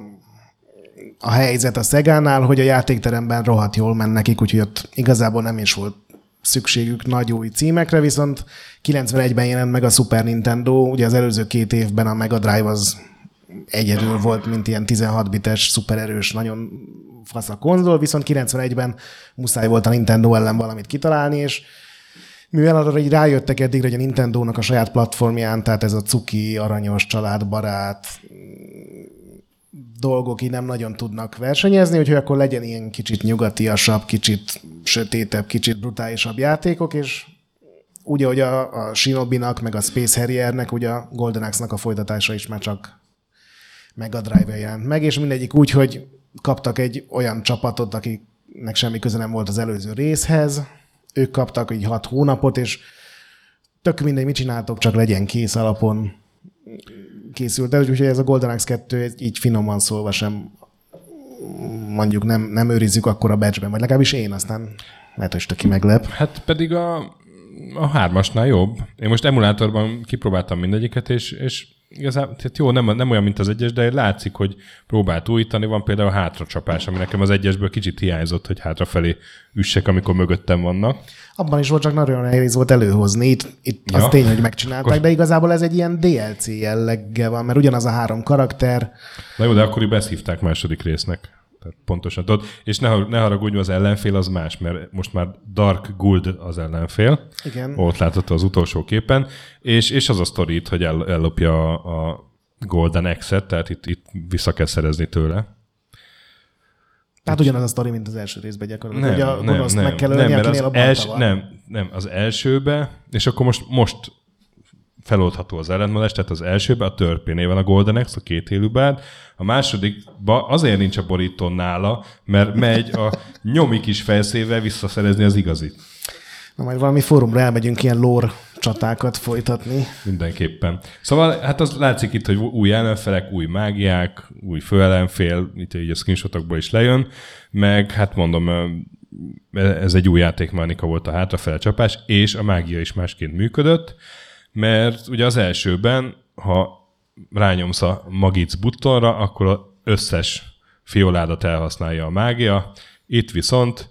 a helyzet a Szegánál, hogy a játékteremben rohadt jól ment nekik, úgyhogy ott igazából nem is volt szükségük nagy új címekre, viszont 91-ben jelent meg a Super Nintendo, ugye az előző két évben a Mega Drive az egyedül volt, mint ilyen 16 bites, szupererős, nagyon fasz a konzol, viszont 91-ben muszáj volt a Nintendo ellen valamit kitalálni, és mivel arra így rájöttek eddig, hogy a Nintendo-nak a saját platformján, tehát ez a cuki, aranyos, családbarát dolgok így nem nagyon tudnak versenyezni, úgyhogy akkor legyen ilyen kicsit nyugatiasabb, kicsit sötétebb, kicsit brutálisabb játékok, és úgy, ahogy a, a Shinobi-nak, meg a Space Harrier-nek, ugye a Golden Axe-nak a folytatása is már csak Mega Drive-en jelent meg, és mindegyik úgy, hogy kaptak egy olyan csapatot, akiknek semmi köze nem volt az előző részhez, ők kaptak így hat hónapot, és tök mindegy, mit csináltok, csak legyen kész alapon készült el, úgyhogy ez a Golden Axe 2 ez így finoman szólva sem mondjuk nem, nem őrizzük akkor a batchben, vagy legalábbis én, aztán lehet, hogy töki meglep. Hát pedig a, a hármasnál jobb. Én most emulátorban kipróbáltam mindegyiket, és, és igazából tehát jó, nem, nem olyan, mint az egyes, de látszik, hogy próbált újítani. Van például a hátracsapás, ami nekem az egyesből kicsit hiányzott, hogy hátrafelé üssek, amikor mögöttem vannak. Abban is volt, csak nagyon nehéz volt előhozni. Itt, itt. Ja. az tény, hogy megcsinálták, Akkor- de igazából ez egy ilyen DLC jelleggel van, mert ugyanaz a három karakter, Na jó, de akkor beszívták második résznek. Tehát pontosan tudod. És ne, ne haragudj, az ellenfél az más, mert most már Dark Guld az ellenfél. Igen. Ott látható az utolsó képen. És, és az a sztori itt, hogy el, ellopja a, a Golden Axe-et, tehát itt, itt vissza kell szerezni tőle. tehát ugyanaz a sztori, mint az első részben gyakorlatilag. hogy a nem, nem, meg kell nem, ölni, mert akinél az els, nem, nem, az elsőbe, és akkor most, most feloldható az ellentmondás, tehát az elsőbe a törpénél van a Golden Axe, a két élő bárd, a másodikba azért nincs a borítón nála, mert megy a nyomi kis felszével visszaszerezni az igazit. Na majd valami fórumra elmegyünk ilyen lore csatákat folytatni. Mindenképpen. Szóval hát az látszik itt, hogy új ellenfelek, új mágiák, új főellenfél, itt így a screenshotokból is lejön, meg hát mondom, ez egy új játékmechanika volt a hátrafele csapás, és a mágia is másként működött, mert ugye az elsőben, ha rányomsz a magic buttonra, akkor az összes fioládat elhasználja a mágia, itt viszont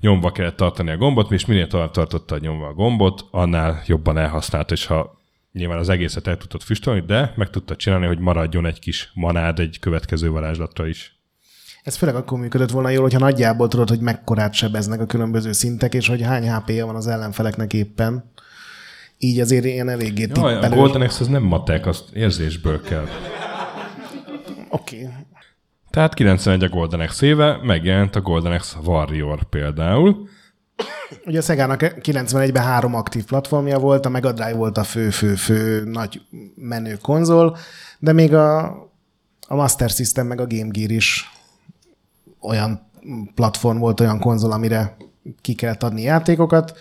nyomva kellett tartani a gombot, és minél tovább tartotta nyomva a gombot, annál jobban elhasznált, és ha nyilván az egészet el tudtad füstölni, de meg tudtad csinálni, hogy maradjon egy kis manád egy következő varázslatra is. Ez főleg akkor működött volna jól, hogyha nagyjából tudod, hogy mekkorát sebeznek a különböző szintek, és hogy hány HP-ja van az ellenfeleknek éppen. Így azért ilyen eléggé Jaj, a. Golden Axe az nem matek, azt érzésből kell. Oké. Okay. Tehát 91 a Golden Axe éve, megjelent a Golden Axe Warrior például. Ugye a Szegának 91-ben három aktív platformja volt, a Mega Drive volt a fő-fő-fő nagy menő konzol, de még a, a Master System meg a Game Gear is olyan platform volt, olyan konzol, amire ki kellett adni játékokat.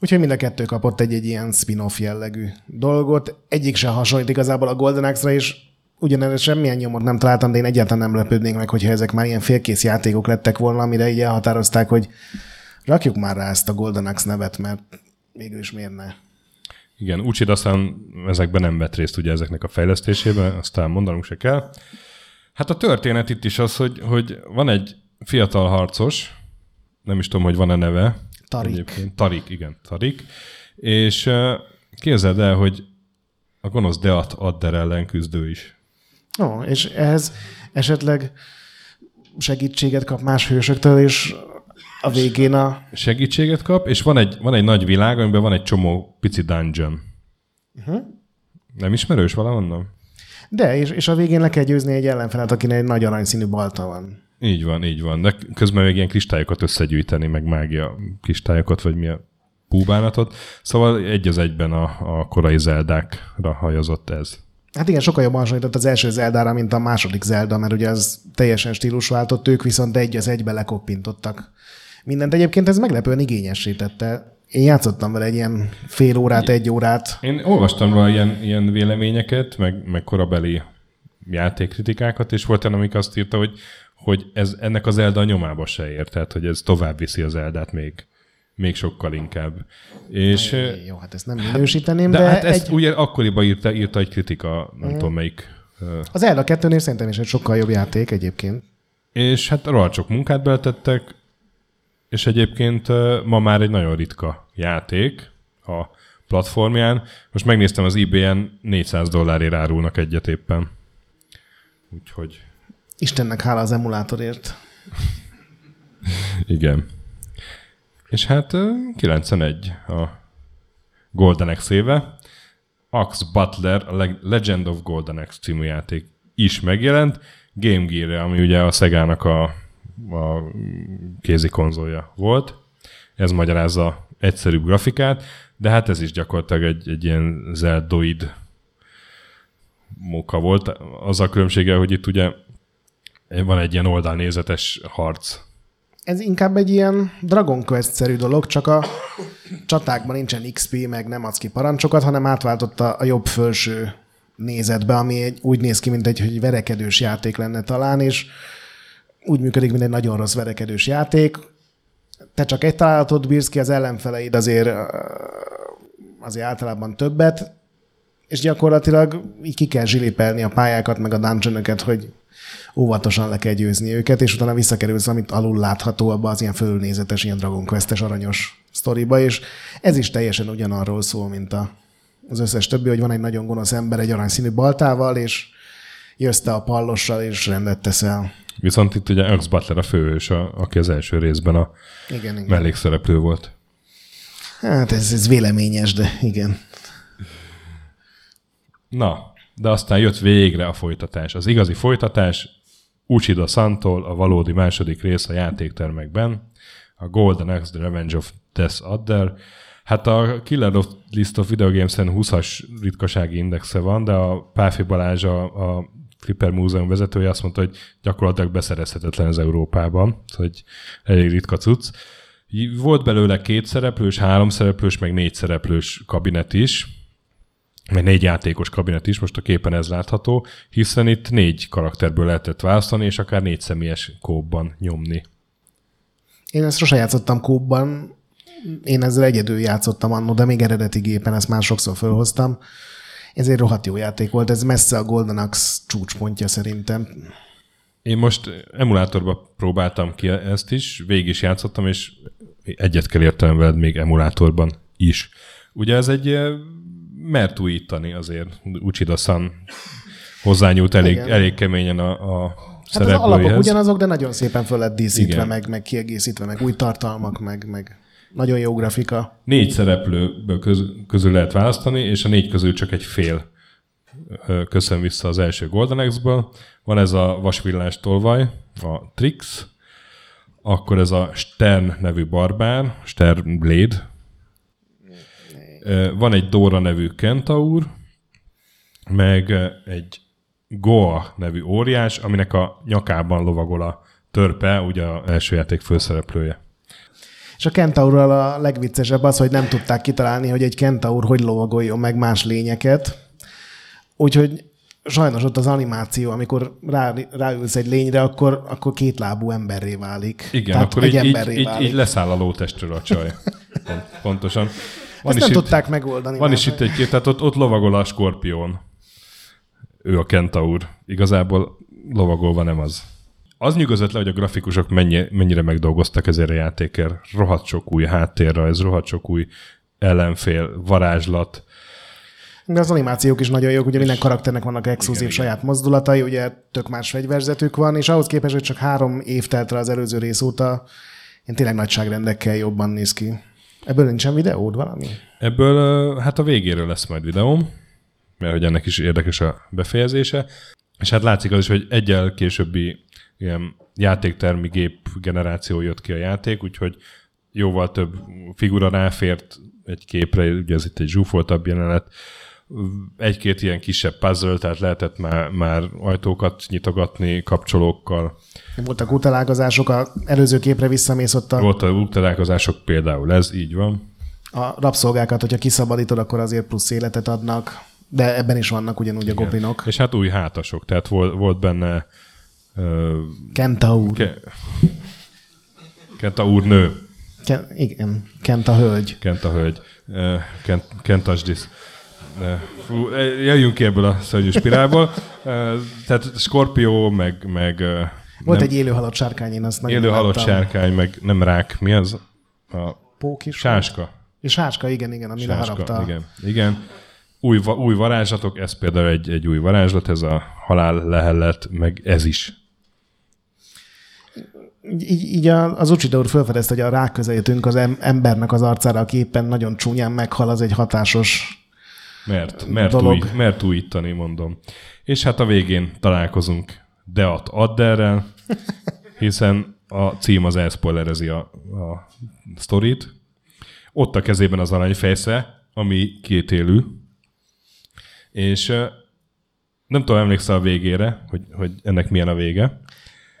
Úgyhogy mind a kettő kapott egy-egy ilyen spin-off jellegű dolgot. Egyik se hasonlít igazából a Golden Axe-ra, és ugyanerre semmilyen nyomot nem találtam, de én egyáltalán nem lepődnék meg, hogyha ezek már ilyen félkész játékok lettek volna, amire így elhatározták, hogy rakjuk már rá ezt a Golden Axe nevet, mert végül is miért ne. Igen, úgyhogy aztán ezekben nem vett részt ugye ezeknek a fejlesztésében, aztán mondanunk se kell. Hát a történet itt is az, hogy, hogy van egy fiatal harcos, nem is tudom, hogy van-e neve. Tarik. Egyébként. Tarik, igen, Tarik. És képzeld el, hogy a gonosz Deat Adder ellen küzdő is. Ó, és ehhez esetleg segítséget kap más hősöktől, és a végén a... Segítséget kap, és van egy, van egy nagy világ, amiben van egy csomó pici dungeon. Uh-huh. Nem ismerős valahonnan? De, és, és a végén le kell győzni egy ellenfelet, akinek egy nagy aranyszínű balta van. Így van, így van. De közben még ilyen kristályokat összegyűjteni, meg mágia kristályokat, vagy mi a búbánatot. Szóval egy az egyben a, a korai zeldákra hajazott ez. Hát igen, sokkal jobban hasonlított az első Zeldára, mint a második Zelda, mert ugye az teljesen stílusváltott, ők viszont egy az egybe lekoppintottak. Mindent egyébként ez meglepően igényessé tette. Én játszottam vele egy ilyen fél órát, egy órát. Én olvastam róla ilyen, ilyen véleményeket, meg, meg korabeli játékkritikákat, és volt olyan, amik azt írta, hogy, hogy ez ennek az Zelda nyomába se ér, tehát hogy ez tovább viszi az Eldát még, még sokkal inkább. És, Jó, hát ezt nem minősíteném, de, de hát ezt egy... ugye akkoriban írta, írta egy kritika, nem mm. tudom melyik. Az Zelda 2-nél szerintem is egy sokkal jobb játék egyébként. És hát rohadt sok munkát beletettek, és egyébként ma már egy nagyon ritka játék a platformján. Most megnéztem az eBay-en 400 dollárért árulnak egyet éppen. Úgyhogy... Istennek hála az emulátorért. Igen. És hát 91 a Golden Axe éve. Axe Butler, a Legend of Golden Axe című játék is megjelent. Game Gear, ami ugye a Szegának a, a kézi konzolja volt. Ez magyarázza egyszerűbb grafikát, de hát ez is gyakorlatilag egy, egy ilyen zeldoid móka volt. Az a különbsége, hogy itt ugye van egy ilyen oldalnézetes harc ez inkább egy ilyen Dragon Quest-szerű dolog, csak a csatákban nincsen XP, meg nem adsz ki parancsokat, hanem átváltotta a jobb felső nézetbe, ami egy, úgy néz ki, mint egy hogy verekedős játék lenne talán, és úgy működik, mint egy nagyon rossz verekedős játék. Te csak egy találatot bírsz ki, az ellenfeleid azért, azért általában többet, és gyakorlatilag így ki kell zsilipelni a pályákat, meg a dungeonokat, hogy óvatosan le kell győzni őket, és utána visszakerülsz, amit alul látható abba az ilyen fölnézetes, ilyen Dragon Quest-es aranyos sztoriba, és ez is teljesen ugyanarról szól, mint a, az összes többi, hogy van egy nagyon gonosz ember egy aranyszínű baltával, és jössz te a pallossal, és rendet teszel. Viszont itt ugye Axe Butler a főhős, aki az első részben a igen, igen. mellékszereplő volt. Hát ez, ez véleményes, de igen. Na, de aztán jött végre a folytatás. Az igazi folytatás Uchida Santól a valódi második rész a játéktermekben, a Golden Axe The Revenge of Death Adder. Hát a Killer of List of Video Games-en 20-as ritkasági indexe van, de a Páfi Balázs, a, a Flipper Múzeum vezetője azt mondta, hogy gyakorlatilag beszerezhetetlen az Európában, hogy elég ritka cucc. Volt belőle két szereplős, három szereplős, meg négy szereplős kabinet is, meg négy játékos kabinet is, most a képen ez látható, hiszen itt négy karakterből lehetett választani, és akár négy személyes kóban nyomni. Én ezt sosem játszottam kóban, én ezzel egyedül játszottam annó, de még eredeti gépen ezt már sokszor felhoztam. Ez egy rohadt jó játék volt, ez messze a Golden Axe csúcspontja szerintem. Én most emulátorba próbáltam ki ezt is, végig is játszottam, és egyet kell értelem veled még emulátorban is. Ugye ez egy mert újítani azért. Uchida-san hozzányúlt elég, elég keményen a, a Hát az alapok ugyanazok, de nagyon szépen föl lett díszítve, meg, meg kiegészítve, meg új tartalmak, meg, meg nagyon jó grafika. Négy szereplőből közül, közül lehet választani, és a négy közül csak egy fél köszön vissza az első Golden Axe-ből. Van ez a vasvillás tolvaj, a Trix, akkor ez a Stern nevű barbár, Stern Blade, van egy Dora nevű kentaur, meg egy Goa nevű óriás, aminek a nyakában lovagol a törpe, ugye az első játék főszereplője. És a kentaurral a legviccesebb az, hogy nem tudták kitalálni, hogy egy kentaur hogy lovagoljon meg más lényeket. Úgyhogy sajnos ott az animáció, amikor rá, ráülsz egy lényre, akkor, akkor kétlábú emberré válik. Igen, Tehát akkor egy így, így, így, így leszáll a lótestről a csaj. [laughs] Pontosan. Van Ezt nem itt, tudták megoldani. Van is itt egy tehát ott, ott lovagol a skorpión. Ő a kentaur. Igazából lovagolva nem az. Az nyugodott le, hogy a grafikusok mennyi, mennyire megdolgoztak ezért a játékért. Rohadt sok új háttérrajz, rohadt sok új ellenfél, varázslat. De az animációk is nagyon jók, ugye minden karakternek vannak exkluzív igen, saját igen. mozdulatai, ugye tök más fegyverzetük van, és ahhoz képest, hogy csak három év telt az előző rész óta, én tényleg nagyságrendekkel jobban néz ki. Ebből nincsen videód valami? Ebből hát a végéről lesz majd videóm, mert hogy ennek is érdekes a befejezése. És hát látszik az is, hogy egyel későbbi ilyen játéktermi gép generáció jött ki a játék, úgyhogy jóval több figura ráfért egy képre, ugye ez itt egy zsúfoltabb jelenet, egy-két ilyen kisebb puzzle, tehát lehetett már, már ajtókat nyitogatni kapcsolókkal. Voltak útalálkozások, a előző képre visszamész ott a... Voltak útalálkozások, például ez, így van. A rabszolgákat, hogyha kiszabadítod, akkor azért plusz életet adnak, de ebben is vannak ugyanúgy Igen. a goblinok. És hát új hátasok, tehát volt, volt benne... Uh, Kentaur. Ke... Kentaur nő. Ken, igen, Kenta hölgy. Kenta hölgy. Uh, Kent, Kentasdis. Fú, jöjjünk ki ebből a szörnyű spirálból. Tehát Skorpió, meg... meg Volt nem, egy élő halott sárkány, én azt Élő halott sárkány, meg nem rák, mi az? A Pók is. Sáska. És sáska, igen, igen, ami leharapta. Igen, igen. Új, új varázslatok, ez például egy, egy új varázslat, ez a halál lehellet, meg ez is. Így, így az Uchida úr felfedezte, hogy a ráközelítünk az embernek az arcára, aki éppen nagyon csúnyán meghal, az egy hatásos mert, mert, dolog. Új, mert újítani, mondom. És hát a végén találkozunk Deat Adderrel, hiszen a cím az elspoilerezi a, a sztorit. Ott a kezében az aranyfejsze, ami kétélű, és nem tudom, emlékszel a végére, hogy, hogy ennek milyen a vége.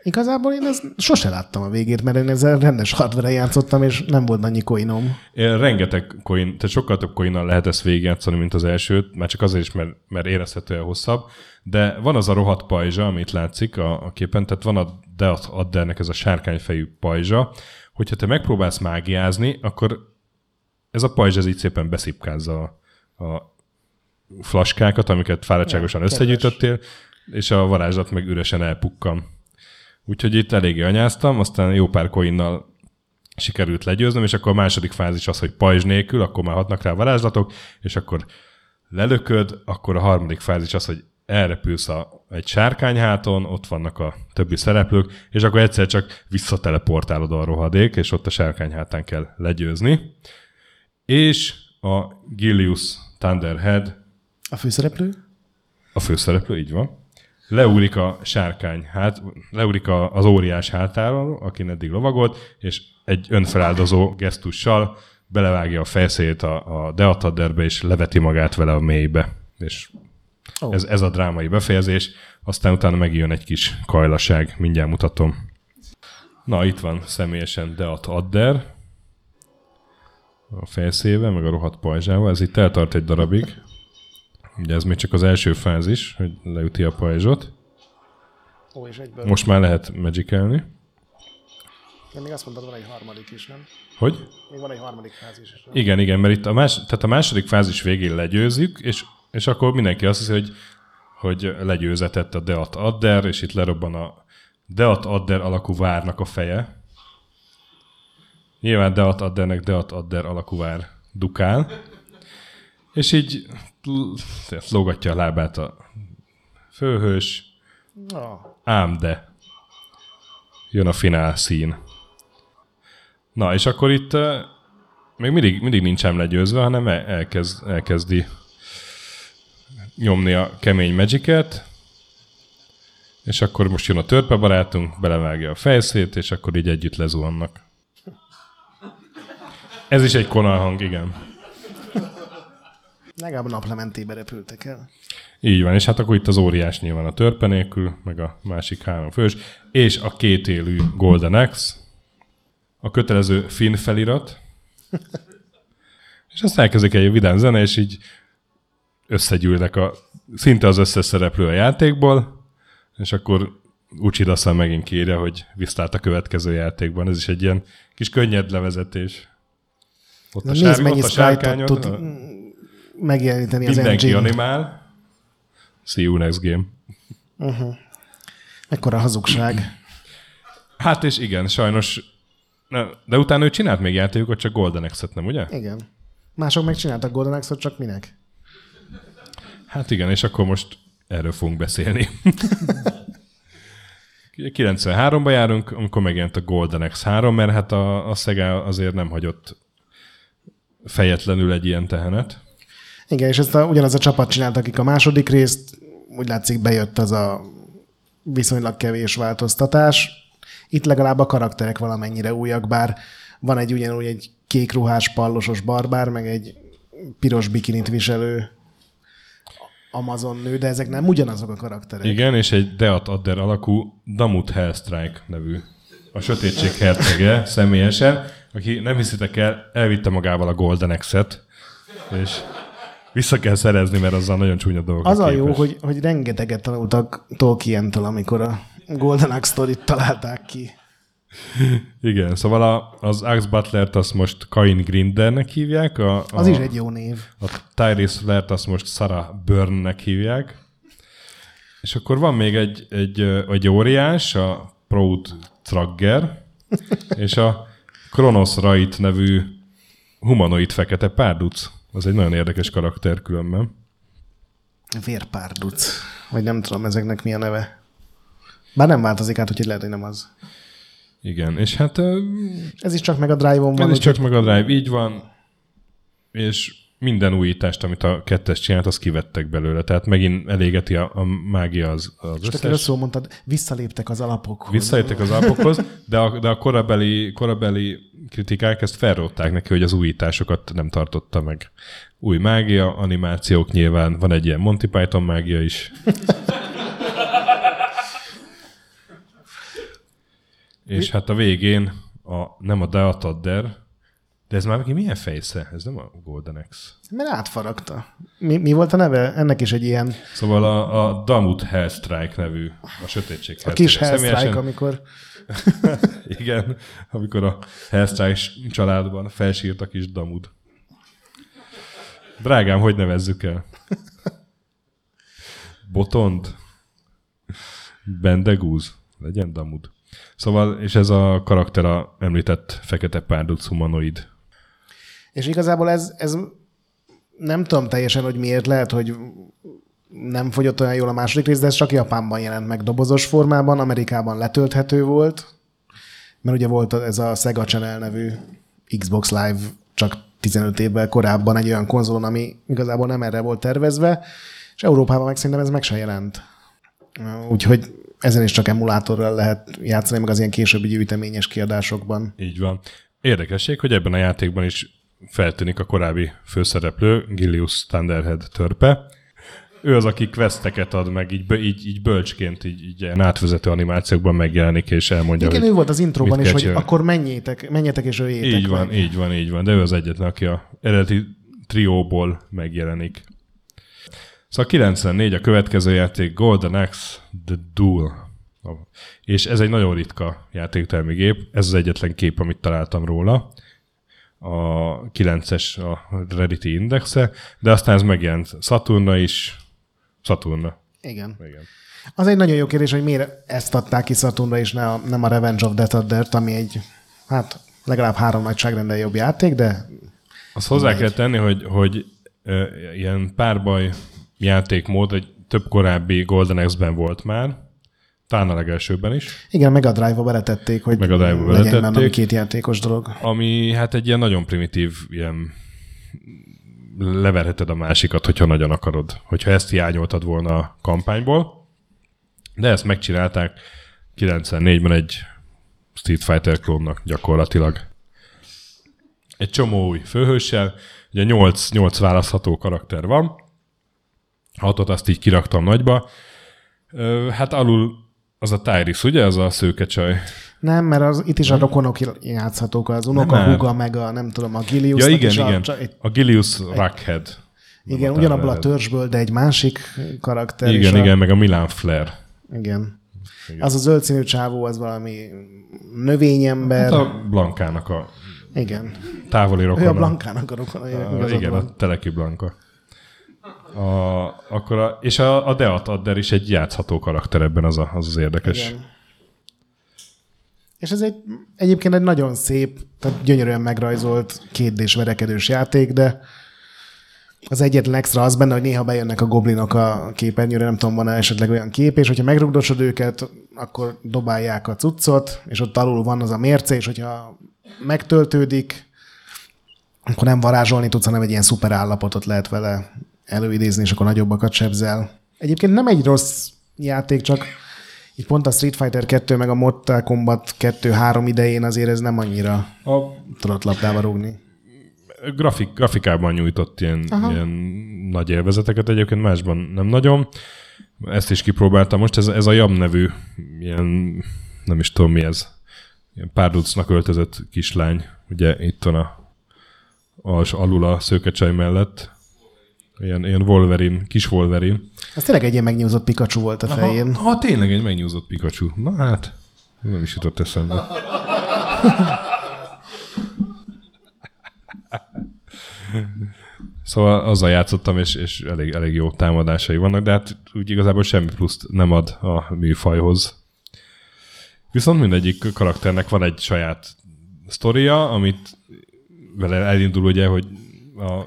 Igazából én ezt sose láttam a végét, mert én ezzel rendes hardware játszottam, és nem volt annyi coinom. Én rengeteg coin, tehát sokkal több coinnal lehet ezt végigjátszani, mint az elsőt, már csak azért is, mert, mert érezhetően hosszabb, de van az a rohadt pajzsa, amit látszik a, a képen, tehát van a Death Addernek ez a sárkányfejű pajzsa, hogyha te megpróbálsz mágiázni, akkor ez a pajzs ez így szépen beszipkázza a, a flaskákat, amiket fáradtságosan ja, összegyűjtöttél, és a varázslat meg üresen elpukkan. Úgyhogy itt eléggé anyáztam, aztán jó pár coinnal sikerült legyőznöm, és akkor a második fázis az, hogy pajzs nélkül, akkor már hatnak rá varázslatok, és akkor lelököd, akkor a harmadik fázis az, hogy elrepülsz a, egy sárkányháton, ott vannak a többi szereplők, és akkor egyszer csak visszateleportálod a rohadék, és ott a sárkányhátán kell legyőzni. És a Gilius Thunderhead. A főszereplő? A főszereplő, így van leúlik a sárkány, hát, a, az óriás hátáról, akin eddig lovagolt, és egy önfeláldozó gesztussal belevágja a fejszét a, a Deataderbe, és leveti magát vele a mélybe. És oh. ez, ez a drámai befejezés. Aztán utána megjön egy kis kajlaság, mindjárt mutatom. Na, itt van személyesen Deat Adder, a fejszével, meg a rohadt pajzsával. Ez itt eltart egy darabig. Ugye ez még csak az első fázis, hogy leüti a pajzsot. Ó, és egyből. Most már lehet magickelni. De még azt mondtad, van egy harmadik is, nem? Hogy? Még van egy harmadik fázis is. Nem? Igen, igen, mert itt a, más, tehát a második fázis végén legyőzzük, és, és akkor mindenki azt hiszi, hogy, hogy legyőzetett a Deat Adder, és itt lerobban a Deat Adder alakú várnak a feje. Nyilván Deat Addernek Deat Adder alakú vár dukál. És így lógatja a lábát a főhős. Ám de. Jön a finál szín. Na, és akkor itt uh, még mindig, mindig nincs ám legyőzve, hanem elkezd, elkezdi nyomni a kemény magic és akkor most jön a törpe barátunk, belevágja a fejszét, és akkor így együtt lezuhannak. Ez is egy konalhang, igen. Legalább a naplementébe repültek el. Így van, és hát akkor itt az óriás nyilván a törpe nélkül, meg a másik három fős, és a két élő Golden Axe, a kötelező finn felirat, [laughs] és aztán elkezdik egy vidám zene, és így összegyűlnek a, szinte az összes szereplő a játékból, és akkor Uchida aztán megint kérje, hogy visztált a következő játékban. Ez is egy ilyen kis könnyed levezetés. Ott a, Nézd, mennyi sprite tud megjeleníteni az Mindenki animál. See you next game. Uh-huh. Ekkora hazugság. Hát és igen, sajnos. De utána ő csinált még játékokat, csak Golden Axe-et, nem ugye? Igen. Mások meg csináltak Golden Axe-ot, csak minek? Hát igen, és akkor most erről fogunk beszélni. [laughs] 93-ban járunk, amikor megjelent a Golden X3, mert hát a, a Sega azért nem hagyott fejetlenül egy ilyen tehenet. Igen, és ezt a, ugyanaz a csapat csinált, akik a második részt, úgy látszik bejött az a viszonylag kevés változtatás. Itt legalább a karakterek valamennyire újak, bár van egy ugyanúgy egy kék ruhás pallosos barbár, meg egy piros bikinit viselő Amazon nő, de ezek nem ugyanazok a karakterek. Igen, és egy Deat Adder alakú Damut Hellstrike nevű a sötétség hercege személyesen, aki nem hiszitek el, elvitte magával a Golden X-et, és vissza kell szerezni, mert azzal nagyon csúnya dolgok. Az a jó, hogy, hogy rengeteget tanultak Tolkien-től, amikor a Golden Axe story találták ki. Igen, szóval a, az Axe Butlert azt most Kain Grindernek hívják. A, a, az is egy jó név. A Tyrese Flert azt most Sarah Byrne-nek hívják. És akkor van még egy, egy, egy óriás, a Proud Tragger, [laughs] és a Kronos Rait nevű humanoid fekete párduc. Az egy nagyon érdekes karakter különben. Vérpárduc. Vagy nem tudom ezeknek mi a neve. Bár nem változik át, úgyhogy lehet, hogy nem az. Igen, és hát... Ez is csak meg a Drive-on van. Ez is csak meg a Drive, így van. És minden újítást, amit a kettes csinált, azt kivettek belőle. Tehát megint elégeti a, a mágia az, az és összes. És mondtad, visszaléptek az alapokhoz. Visszaléptek az alapokhoz, de a, de a korabeli, korabeli kritikák ezt felrótták neki, hogy az újításokat nem tartotta meg. Új mágia, animációk nyilván, van egy ilyen Monty Python mágia is. És hát a végén a, nem a Deatadder, de ez már neki milyen fejsze? Ez nem a Golden X. Mert átfaragta. Mi, mi volt a neve? Ennek is egy ilyen... Szóval a, a Damut Hellstrike nevű, a sötétség A kis Hellstrike, Személyesen... amikor... [laughs] Igen, amikor a Hellstrike családban felsírt a kis Damud. Drágám, hogy nevezzük el? Botond? Bendegúz? Legyen Damud. Szóval, és ez a karakter a említett fekete párduc humanoid. És igazából ez, ez nem tudom teljesen, hogy miért lehet, hogy nem fogyott olyan jól a második rész, de ez csak Japánban jelent meg dobozos formában, Amerikában letölthető volt, mert ugye volt ez a Sega Channel nevű Xbox Live csak 15 évvel korábban egy olyan konzolon, ami igazából nem erre volt tervezve, és Európában meg szerintem ez meg se jelent. Úgyhogy ezen is csak emulátorral lehet játszani, meg az ilyen későbbi gyűjteményes kiadásokban. Így van. Érdekesség, hogy ebben a játékban is feltűnik a korábbi főszereplő, Gilius Thunderhead törpe. Ő az, aki questeket ad meg, így, így, így bölcsként, így, így átvezető animációkban megjelenik, és elmondja, Igen, ő volt az intróban is, hogy csinálni. akkor menjétek, menjetek és öljétek Így van, meg. így van, így van, de ő az egyetlen, aki a eredeti trióból megjelenik. Szóval 94 a következő játék Golden Axe The Duel. És ez egy nagyon ritka játéktermi gép. Ez az egyetlen kép, amit találtam róla. A 9-es a Redditi indexe, de aztán ez megjelent Saturnra is. Saturnra. Igen. Igen. Az egy nagyon jó kérdés, hogy miért ezt adták ki Saturnra, és ne a, nem a Revenge of Death Dirt, ami egy, hát legalább három nagyságrendel jobb játék, de... Azt hozzá kell tenni, hogy, hogy ilyen párbaj játékmód egy több korábbi Golden X-ben volt már, talán a legelsőben is. Igen, meg a Drive-ba beletették, hogy meg a Drive-ba legyen beletették, két játékos dolog. Ami hát egy ilyen nagyon primitív, ilyen leverheted a másikat, hogyha nagyon akarod. Hogyha ezt hiányoltad volna a kampányból. De ezt megcsinálták 94-ben egy Street Fighter klónnak gyakorlatilag. Egy csomó új főhőssel, ugye 8, 8 választható karakter van, hatot azt így kiraktam nagyba. Hát alul az a Tyrese, ugye? Az a szőke csaj. Nem, mert az, itt is a rokonok játszhatók, az unokahuga, meg a nem tudom, a Gilius. Ja, igen, igen. A, egy, a Gilius Rockhead. Igen, ugyanabból a törzsből, de egy másik karakter. Igen, igen, a... meg a Milan Flair. Igen. igen. Az a zöld színű csávó, az valami növényember. Hát a Blankának a igen. távoli rokona. Ő a Blankának a rokona. A, igen, a Teleki Blanka. A, akkor a, és a, a Deat Adder is egy játszható karakter ebben, az a, az, az érdekes. Igen. És ez egy, egyébként egy nagyon szép, tehát gyönyörűen megrajzolt kétdés verekedős játék, de az egyetlen extra az benne, hogy néha bejönnek a goblinok a képernyőre, nem tudom, van-e esetleg olyan kép, és hogyha megrugdosod őket, akkor dobálják a cuccot, és ott alul van az a mérce, és hogyha megtöltődik, akkor nem varázsolni tudsz, hanem egy ilyen szuper állapotot lehet vele előidézni, és akkor nagyobbakat sebzel. Egyébként nem egy rossz játék, csak így pont a Street Fighter 2 meg a Mortal Kombat 2-3 idején azért ez nem annyira a... tudott labdába rúgni. Grafik, grafikában nyújtott ilyen, ilyen nagy élvezeteket, egyébként másban nem nagyon. Ezt is kipróbáltam. Most ez, ez a Jam nevű, ilyen, nem is tudom mi ez, ilyen párducnak öltözött kislány, ugye itt van a, a alul a szőkecsaj mellett, Ilyen, ilyen Wolverine, kis Wolverine. Ez tényleg egy ilyen megnyúzott Pikachu volt a fején. Ha, ha tényleg egy megnyúzott Pikachu. Na hát, nem is jutott eszembe. [laughs] Szóval azzal játszottam, és, és elég, elég jó támadásai vannak, de hát úgy igazából semmi pluszt nem ad a műfajhoz. Viszont mindegyik karakternek van egy saját sztoria, amit vele elindul ugye, hogy a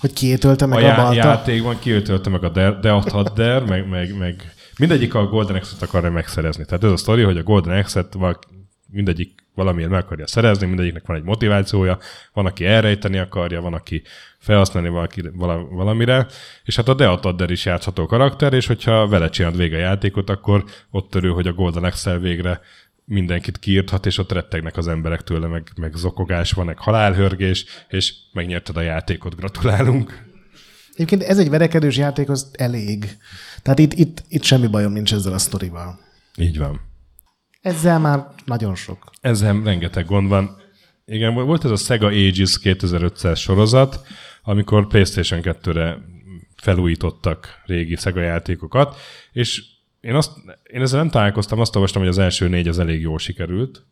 hogy kiötölte meg a, a, a balta? játékban kiötölte meg a Death Hadder, meg, meg, meg mindegyik a Golden Axe-et akarja megszerezni. Tehát ez a sztori, hogy a Golden Axe-et mindegyik valamiért meg akarja szerezni, mindegyiknek van egy motivációja, van, aki elrejteni akarja, van, aki felhasználni valaki, valamire, és hát a Death Adder is játszható karakter, és hogyha vele csinálod vége a játékot, akkor ott törő, hogy a Golden Axe-el végre mindenkit kiírthat, és ott rettegnek az emberek tőle, meg, meg zokogás van, meg halálhörgés, és megnyerted a játékot, gratulálunk. Egyébként ez egy verekedős játék, az elég. Tehát itt, itt, itt semmi bajom nincs ezzel a sztorival. Így van. Ezzel már nagyon sok. Ezzel rengeteg gond van. Igen, volt ez a Sega Ages 2500 sorozat, amikor PlayStation 2-re felújítottak régi Sega játékokat, és én, azt, én ezzel nem találkoztam, azt olvastam, hogy az első négy az elég jól sikerült.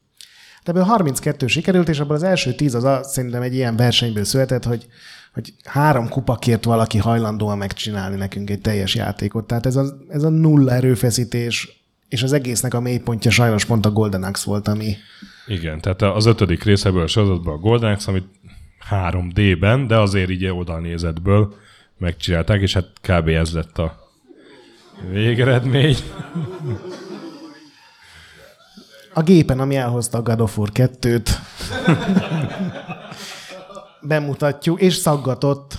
De ebből 32 sikerült, és abból az első tíz az a, szerintem egy ilyen versenyből született, hogy, hogy három kupakért valaki hajlandóan megcsinálni nekünk egy teljes játékot. Tehát ez a, ez a nulla erőfeszítés, és az egésznek a mélypontja sajnos pont a Golden Axe volt, ami... Igen, tehát az ötödik részeből a sorozatban a Golden Axe, amit 3D-ben, de azért így oldalnézetből megcsinálták, és hát kb. ez lett a Végeredmény. A gépen, ami elhozta a God of War 2-t, bemutatjuk, és szaggatott,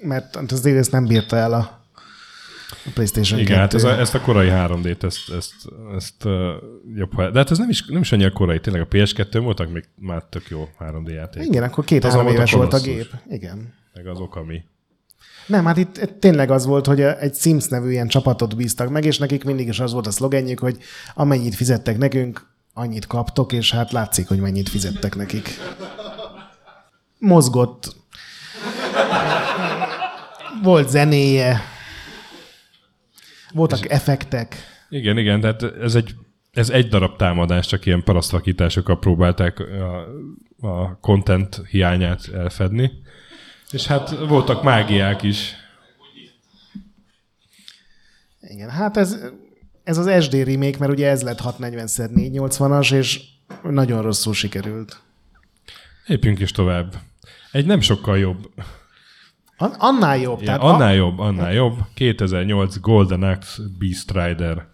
mert az ezt nem bírta el a PlayStation Igen, 2. hát ez a, ezt a korai 3D-t, ezt, ezt, ezt uh, jobb, de hát ez nem is, nem is annyira korai, tényleg a PS2 voltak még már tök jó 3D játék. Igen, akkor két-három éves volt a gép. Igen. Meg az Okami. Nem, hát itt tényleg az volt, hogy egy Sims nevű ilyen csapatot bíztak meg, és nekik mindig is az volt a szlogenjük, hogy amennyit fizettek nekünk, annyit kaptok, és hát látszik, hogy mennyit fizettek nekik. Mozgott. Volt zenéje. Voltak és effektek. Igen, igen, tehát ez egy, ez egy darab támadás, csak ilyen parasztvakításokkal próbálták a, a content hiányát elfedni. És hát voltak mágiák is. Igen, hát ez, ez az SD remake, mert ugye ez lett 640x480-as, és nagyon rosszul sikerült. Lépjünk is tovább. Egy nem sokkal jobb. An- annál jobb. Igen, tehát annál a... jobb, annál jobb. 2008 Golden Axe Beast Rider.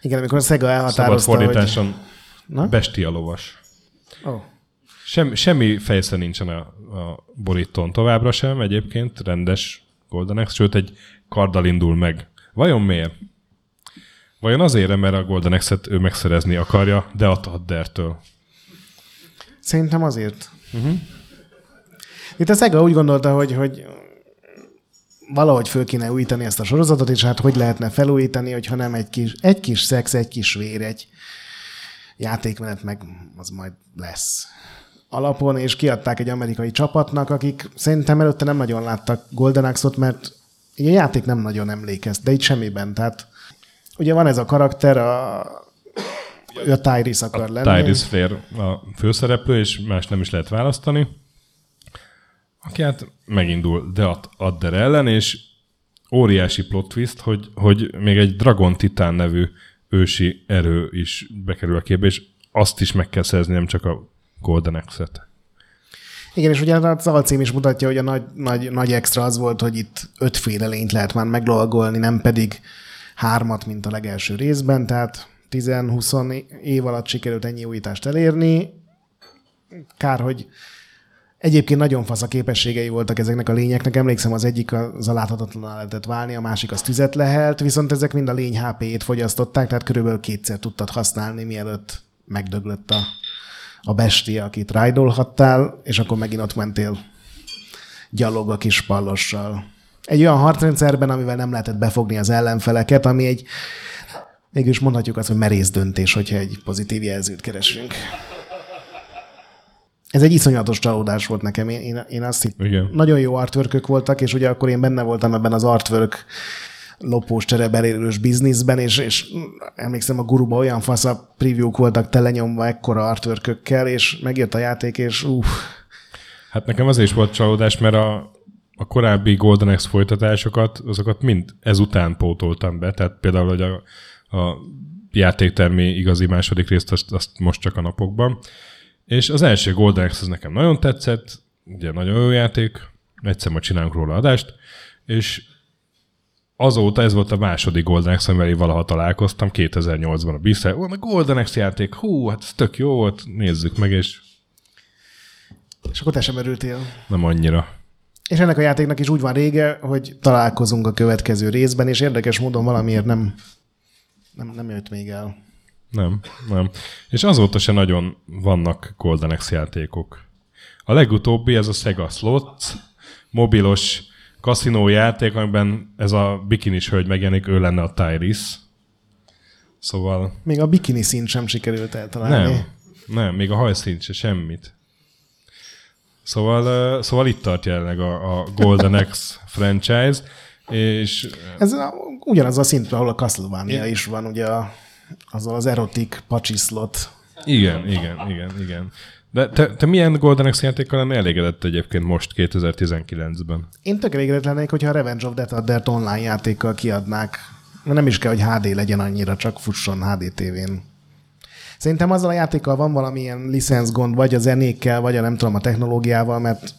Igen, amikor a Sega elhatározta, Szabad fordításon hogy... Bestia lovas. Oh. Sem, semmi fejsze nincsen a, a borítón továbbra sem egyébként, rendes Golden Axe, sőt egy karddal indul meg. Vajon miért? Vajon azért, mert a Golden Axe-et ő megszerezni akarja, de a Taddertől? Szerintem azért. Uh-huh. Itt a Sega úgy gondolta, hogy, hogy valahogy föl kéne újítani ezt a sorozatot, és hát hogy lehetne felújítani, hogyha nem egy kis, egy kis szex, egy kis vér, egy játékmenet meg az majd lesz alapon, és kiadták egy amerikai csapatnak, akik szerintem előtte nem nagyon láttak Golden Axe-ot, mert a játék nem nagyon emlékezt, de itt semmiben. Tehát ugye van ez a karakter, a, a Tyrese akar a lenni. Tyrese Flair a főszereplő, és más nem is lehet választani. Aki hát megindul de Adder ellen, és óriási plot twist, hogy, hogy még egy Dragon Titan nevű ősi erő is bekerül a képbe, és azt is meg kell szerezni, nem csak a Golden Axe-et. Igen, és ugye az alcím is mutatja, hogy a nagy, nagy, nagy extra az volt, hogy itt ötféle lényt lehet már meglovagolni, nem pedig hármat, mint a legelső részben, tehát 10-20 év alatt sikerült ennyi újítást elérni. Kár, hogy egyébként nagyon fasz a képességei voltak ezeknek a lényeknek. Emlékszem, az egyik az a láthatatlan lehetett válni, a másik az tüzet lehet, viszont ezek mind a lény HP-ét fogyasztották, tehát körülbelül kétszer tudtad használni, mielőtt megdöglött a a bestia, akit rájdolhattál, és akkor megint ott mentél gyalog a kis pallossal. Egy olyan harcrendszerben, amivel nem lehetett befogni az ellenfeleket, ami egy, mégis mondhatjuk azt, hogy merész döntés, hogyha egy pozitív jelzőt keresünk. Ez egy iszonyatos csalódás volt nekem. Én, én, én azt hittem, nagyon jó artwork voltak, és ugye akkor én benne voltam ebben az artwork lopós csereberélős bizniszben, és, és emlékszem, a guruba olyan fasza preview voltak telenyomva ekkora artworkökkel, és megjött a játék, és uff. Hát nekem azért is volt csalódás, mert a, a korábbi Golden Axe folytatásokat, azokat mind ezután pótoltam be, tehát például, hogy a, a játéktermi igazi második részt azt, azt most csak a napokban. És az első Golden Axe az nekem nagyon tetszett, ugye nagyon jó játék, egyszer majd csinálunk róla adást, és azóta ez volt a második Golden Axe, amivel valaha találkoztam, 2008-ban a Bisszel. A Golden Axe játék, hú, hát ez tök jó volt, nézzük meg, és... És akkor te sem örültél. Nem annyira. És ennek a játéknak is úgy van rége, hogy találkozunk a következő részben, és érdekes módon valamiért nem, nem, nem jött még el. Nem, nem. És azóta se nagyon vannak Golden Axe játékok. A legutóbbi, ez a Sega Slots, mobilos kaszinó játék, amiben ez a bikinis hölgy megjelenik, ő lenne a Tyrese. Szóval... Még a bikini szint sem sikerült eltalálni. Nem, nem, még a hajszint se semmit. Szóval, uh, szóval itt tart jelenleg a, a Golden Axe franchise, és... Ez a, ugyanaz a szint, ahol a Castlevania is van, ugye a, azzal az erotik pacsiszlot. Igen, igen, igen, igen. De te, te milyen Golden Axe játékkal lenne elégedett egyébként most 2019-ben? Én tök elégedett lennék, hogyha a Revenge of Death Adder online játékkal kiadnák. Nem is kell, hogy HD legyen annyira, csak fusson HD TV-n. Szerintem azzal a játékkal van valamilyen licenszgond, vagy a zenékkel, vagy a nem tudom, a technológiával, mert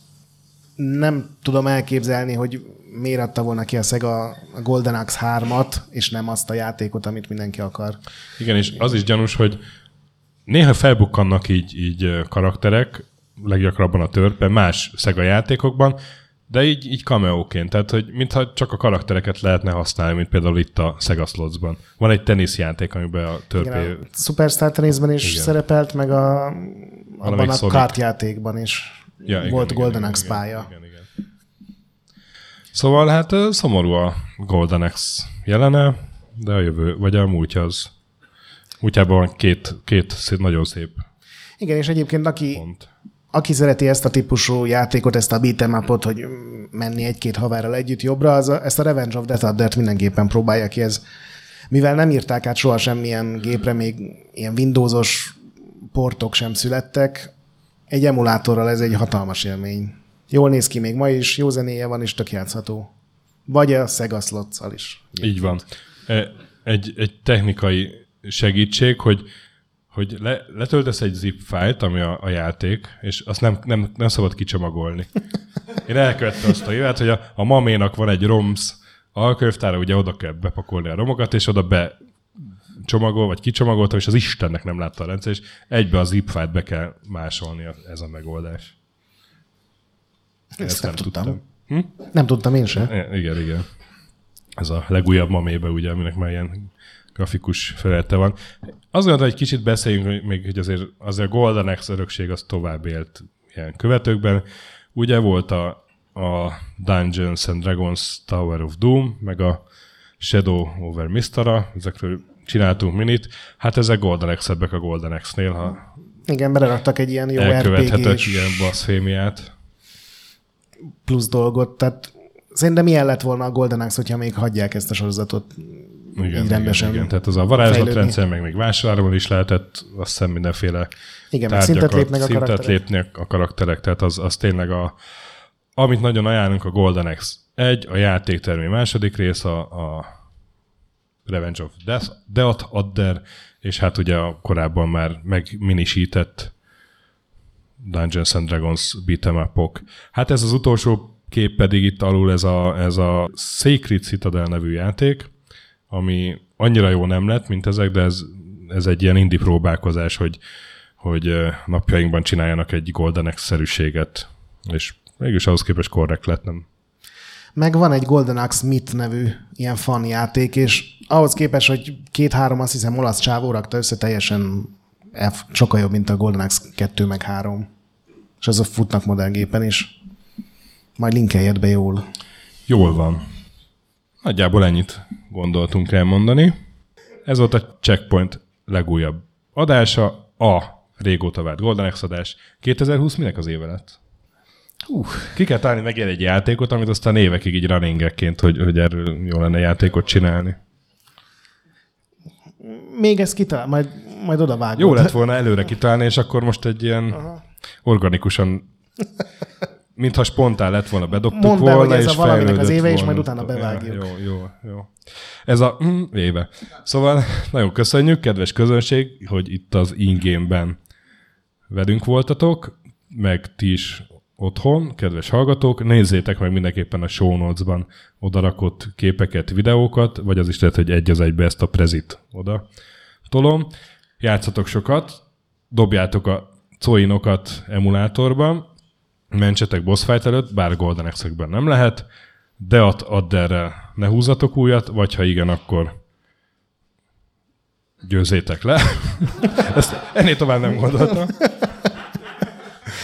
nem tudom elképzelni, hogy miért adta volna ki a Sega a Golden Axe 3-at, és nem azt a játékot, amit mindenki akar. Igen, és az is gyanús, hogy néha felbukkannak így, így karakterek, leggyakrabban a törpe, más Sega játékokban, de így, így cameóként, tehát hogy mintha csak a karaktereket lehetne használni, mint például itt a Sega Slots-ban. Van egy teniszjáték, amiben a törpe... Igen, a Superstar Tennisben is igen. szerepelt, meg a, abban a kártjátékban is ja, igen, volt igen, Golden Axe pálya. Igen, igen, igen. Szóval hát szomorú a Golden Axe jelene, de a jövő, vagy a múltja az Van két, két szép, nagyon szép Igen, és egyébként aki, pont. aki szereti ezt a típusú játékot, ezt a beat'em upot, hogy menni egy-két havárral együtt jobbra, az a, ezt a Revenge of Death Adder-t mindenképpen próbálja ki. Ez, mivel nem írták át soha semmilyen gépre, még ilyen Windowsos portok sem születtek, egy emulátorral ez egy hatalmas élmény. Jól néz ki még ma is, jó zenéje van, és tök játszható. Vagy a Sega is. Így van. E, egy, egy technikai segítség, hogy, hogy le, letöltesz egy zip fájlt, ami a, a játék, és azt nem, nem, nem szabad kicsomagolni. Én elkövettem azt a hibát, hogy a, a maménak van egy ROMS alkönyvtára, ugye oda kell bepakolni a romokat, és oda be csomagol, vagy kicsomagolta, és az Istennek nem látta a rendszer, és egybe a zip fájlt be kell másolni ez a megoldás. Ezt, Ezt nem, nem tudtam. tudtam. Hm? Nem tudtam én sem. Igen, igen. Ez a legújabb mamébe, ugye, aminek már ilyen grafikus felette van. Azt gondolom, hogy kicsit beszéljünk még, hogy azért, azért a Golden Axe örökség az tovább élt ilyen követőkben. Ugye volt a, a Dungeons and Dragons Tower of Doom, meg a Shadow over Mistara, ezekről csináltunk minit, hát ezek Golden x a Golden X-nél, ha Igen, beleraktak egy ilyen jó RPG-s ilyen baszfémiát. plusz dolgot, tehát szerintem ilyen lett volna a Golden Axe, hogyha még hagyják ezt a sorozatot Igen, így rendesen. igen, igen. Tehát az a varázslatrendszer, meg még vásárolni is lehetett, azt hiszem mindenféle Igen, meg szintet tárgyakat, lépnek a szintet karakterek. lépnek a karakterek, tehát az, az tényleg a, amit nagyon ajánlunk a Golden Axe. Egy, a játéktermi második rész, a, a Revenge of Death, Death Adder, és hát ugye a korábban már megminisített Dungeons and Dragons beat'em up-ok. Hát ez az utolsó kép pedig itt alul ez a, ez a Sacred Citadel nevű játék, ami annyira jó nem lett, mint ezek, de ez, ez egy ilyen indie próbálkozás, hogy, hogy napjainkban csináljanak egy Golden Axe-szerűséget, és mégis ahhoz képest korrekt lett, nem? Meg van egy Golden Axe Myth nevű ilyen fan játék, és ahhoz képest, hogy két-három, azt hiszem, olasz csávó rakta össze, teljesen elf- sokkal jobb, mint a Golden Axe 2 meg 3. És azok futnak modern gépen is. Majd linkeljed be jól. Jól van. Nagyjából ennyit gondoltunk elmondani. Ez volt a Checkpoint legújabb adása, a régóta várt Golden Axe adás. 2020 minek az éve lett? Uh, ki kell találni meg egy játékot, amit aztán évekig így runningekként, hogy, hogy erről jó lenne játékot csinálni. Még ezt kitalál, majd, majd oda vágod. Jó lett volna előre kitalálni, és akkor most egy ilyen Aha. organikusan, mintha spontán lett volna, bedobtuk Mondd be, volna, hogy ez és a valaminek az éve, és majd utána bevágjuk. Ja, jó, jó, jó. Ez a mm, éve. Szóval nagyon köszönjük, kedves közönség, hogy itt az in-game-ben velünk voltatok, meg ti is otthon, kedves hallgatók, nézzétek meg mindenképpen a show notes-ban odarakott képeket, videókat, vagy az is lehet, hogy egy az egybe ezt a prezit oda tolom. Játszatok sokat, dobjátok a coinokat emulátorban, mentsetek boss fight előtt, bár Golden axe nem lehet, de ad, add erre ne húzatok újat, vagy ha igen, akkor győzzétek le. [laughs] Ezt ennél tovább nem gondoltam.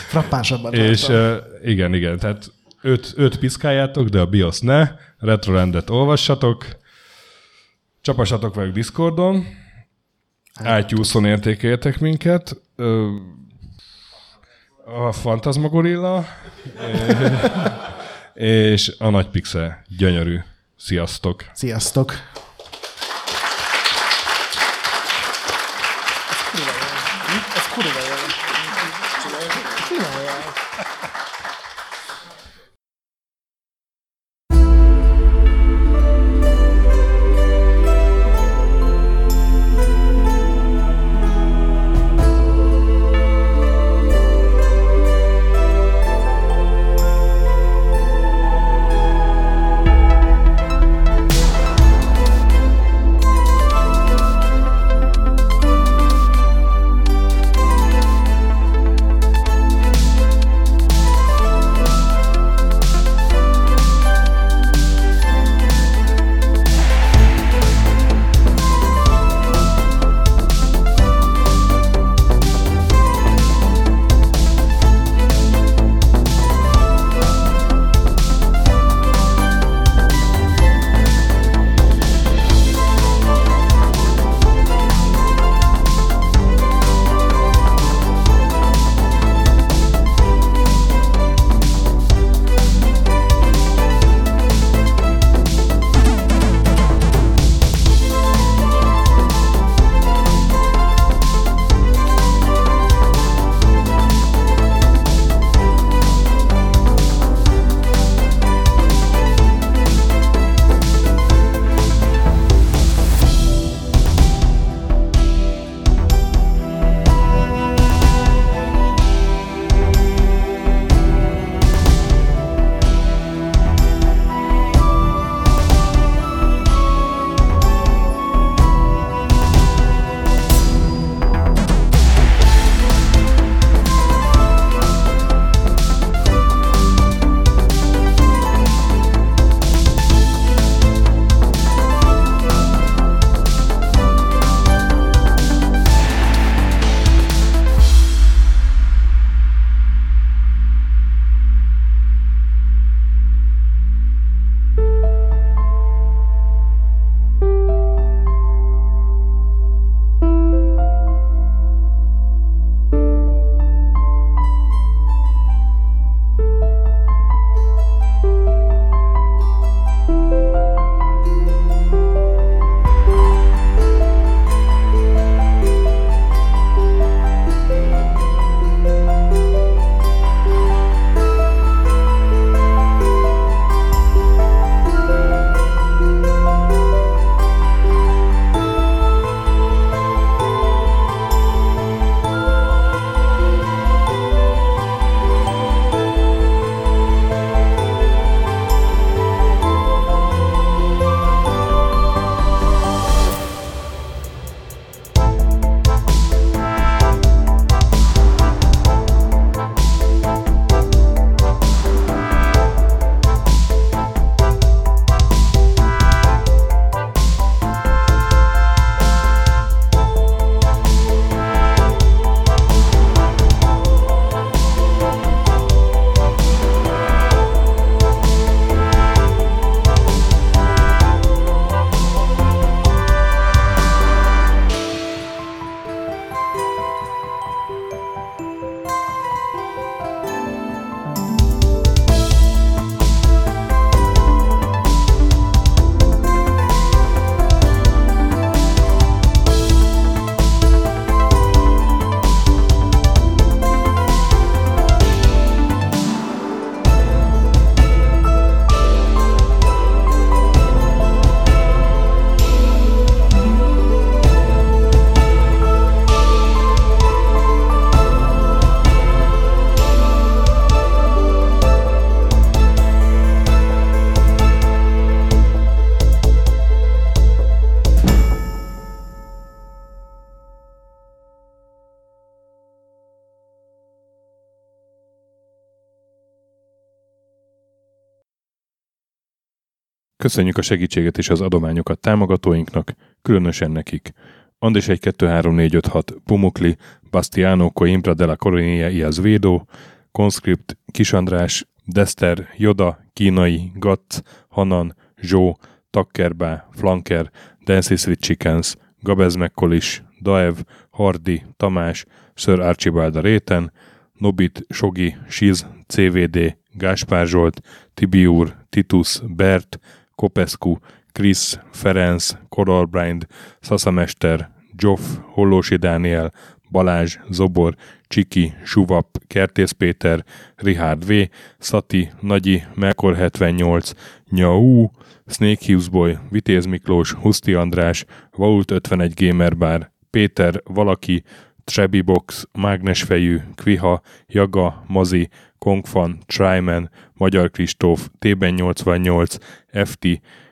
Frappánsabban És uh, igen, igen, tehát öt, öt piszkáljátok, de a BIOS ne, Retrolandet olvassatok, csapassatok velük Discordon, iTunes-on értékeljetek minket, a Fantasmagorilla, [laughs] és a Nagy Pixel gyönyörű. Sziasztok! Sziasztok! Köszönjük a segítséget és az adományokat támogatóinknak, különösen nekik. Andis 1 2 3 4 5 6 Pumukli, Bastiano Coimbra de la Coronia Iaz Védó, Conscript, Kisandrás, Dester, Joda, Kínai, Gatz, Hanan, Zsó, Takkerbá, Flanker, Dancy Sweet Chickens, Gabez Mekkolis, Daev, Hardi, Tamás, Sir Archibald a réten, Nobit, Sogi, Siz, CVD, Gáspár Zsolt, Tibiur, Titus, Bert, Kopescu, Krisz, Ferenc, Koralbrind, Szaszamester, Joff, Hollósi Dániel, Balázs, Zobor, Csiki, Suvap, Kertész Péter, Richard V, Szati, Nagyi, Melkor 78, Nyau, Snake Hughes Boy, Vitéz Miklós, Huszti András, Vault 51 Gamer Bar, Péter, Valaki, Trebi Box, Mágnesfejű, Kviha, Jaga, Mazi, Kongfan, Tryman, Magyar Kristóf, Tében 88, FT,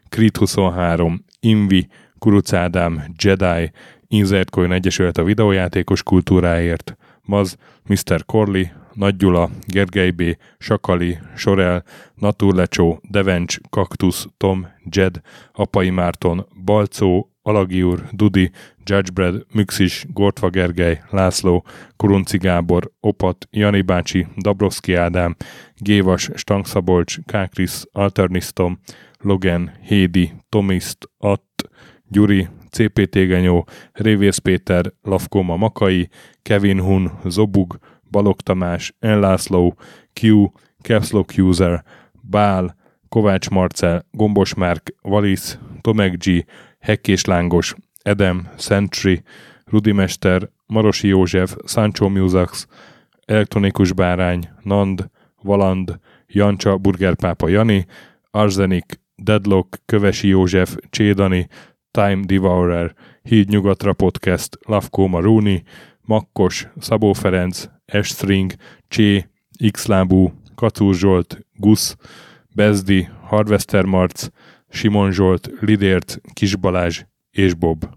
Krit 23, Invi, Kuruc Ádám, Jedi, Insert Coin Egyesület a videójátékos kultúráért, Maz, Mr. Corley, Nagy Gyula, Gergely B., Sakali, Sorel, Naturlecsó, Devencs, Kaktusz, Tom, Jed, Apai Márton, Balcó, Alagi úr, Dudi, Judgebred, Müxis, Gortva Gergely, László, Kurunci Gábor, Opat, Jani bácsi, Dabrowski Ádám, Gévas, Stangszabolcs, Kákris, Alternisztom, Logan, Hédi, Tomiszt, Att, Gyuri, CPT Genyó, Révész Péter, Lavkoma Makai, Kevin Hun, Zobug, Balog Tamás, Enlászló, Q, Capslock User, Bál, Kovács Marcel, Gombos Márk, Valisz, Tomek G, Hekkés Lángos, Edem, Sentry, Rudimester, Marosi József, Sancho Musax, Elektronikus Bárány, Nand, Valand, Jancsa, Burgerpápa Jani, Arzenik, Deadlock, Kövesi József, Csédani, Time Devourer, Híd Nyugatra Podcast, Lavkó Maruni, Makkos, Szabó Ferenc, Estring, Csé, Xlábú, Kacúr Zsolt, Gusz, Bezdi, Harvester Marc, Simon Zsolt, Lidért, Kis Balázs és Bob.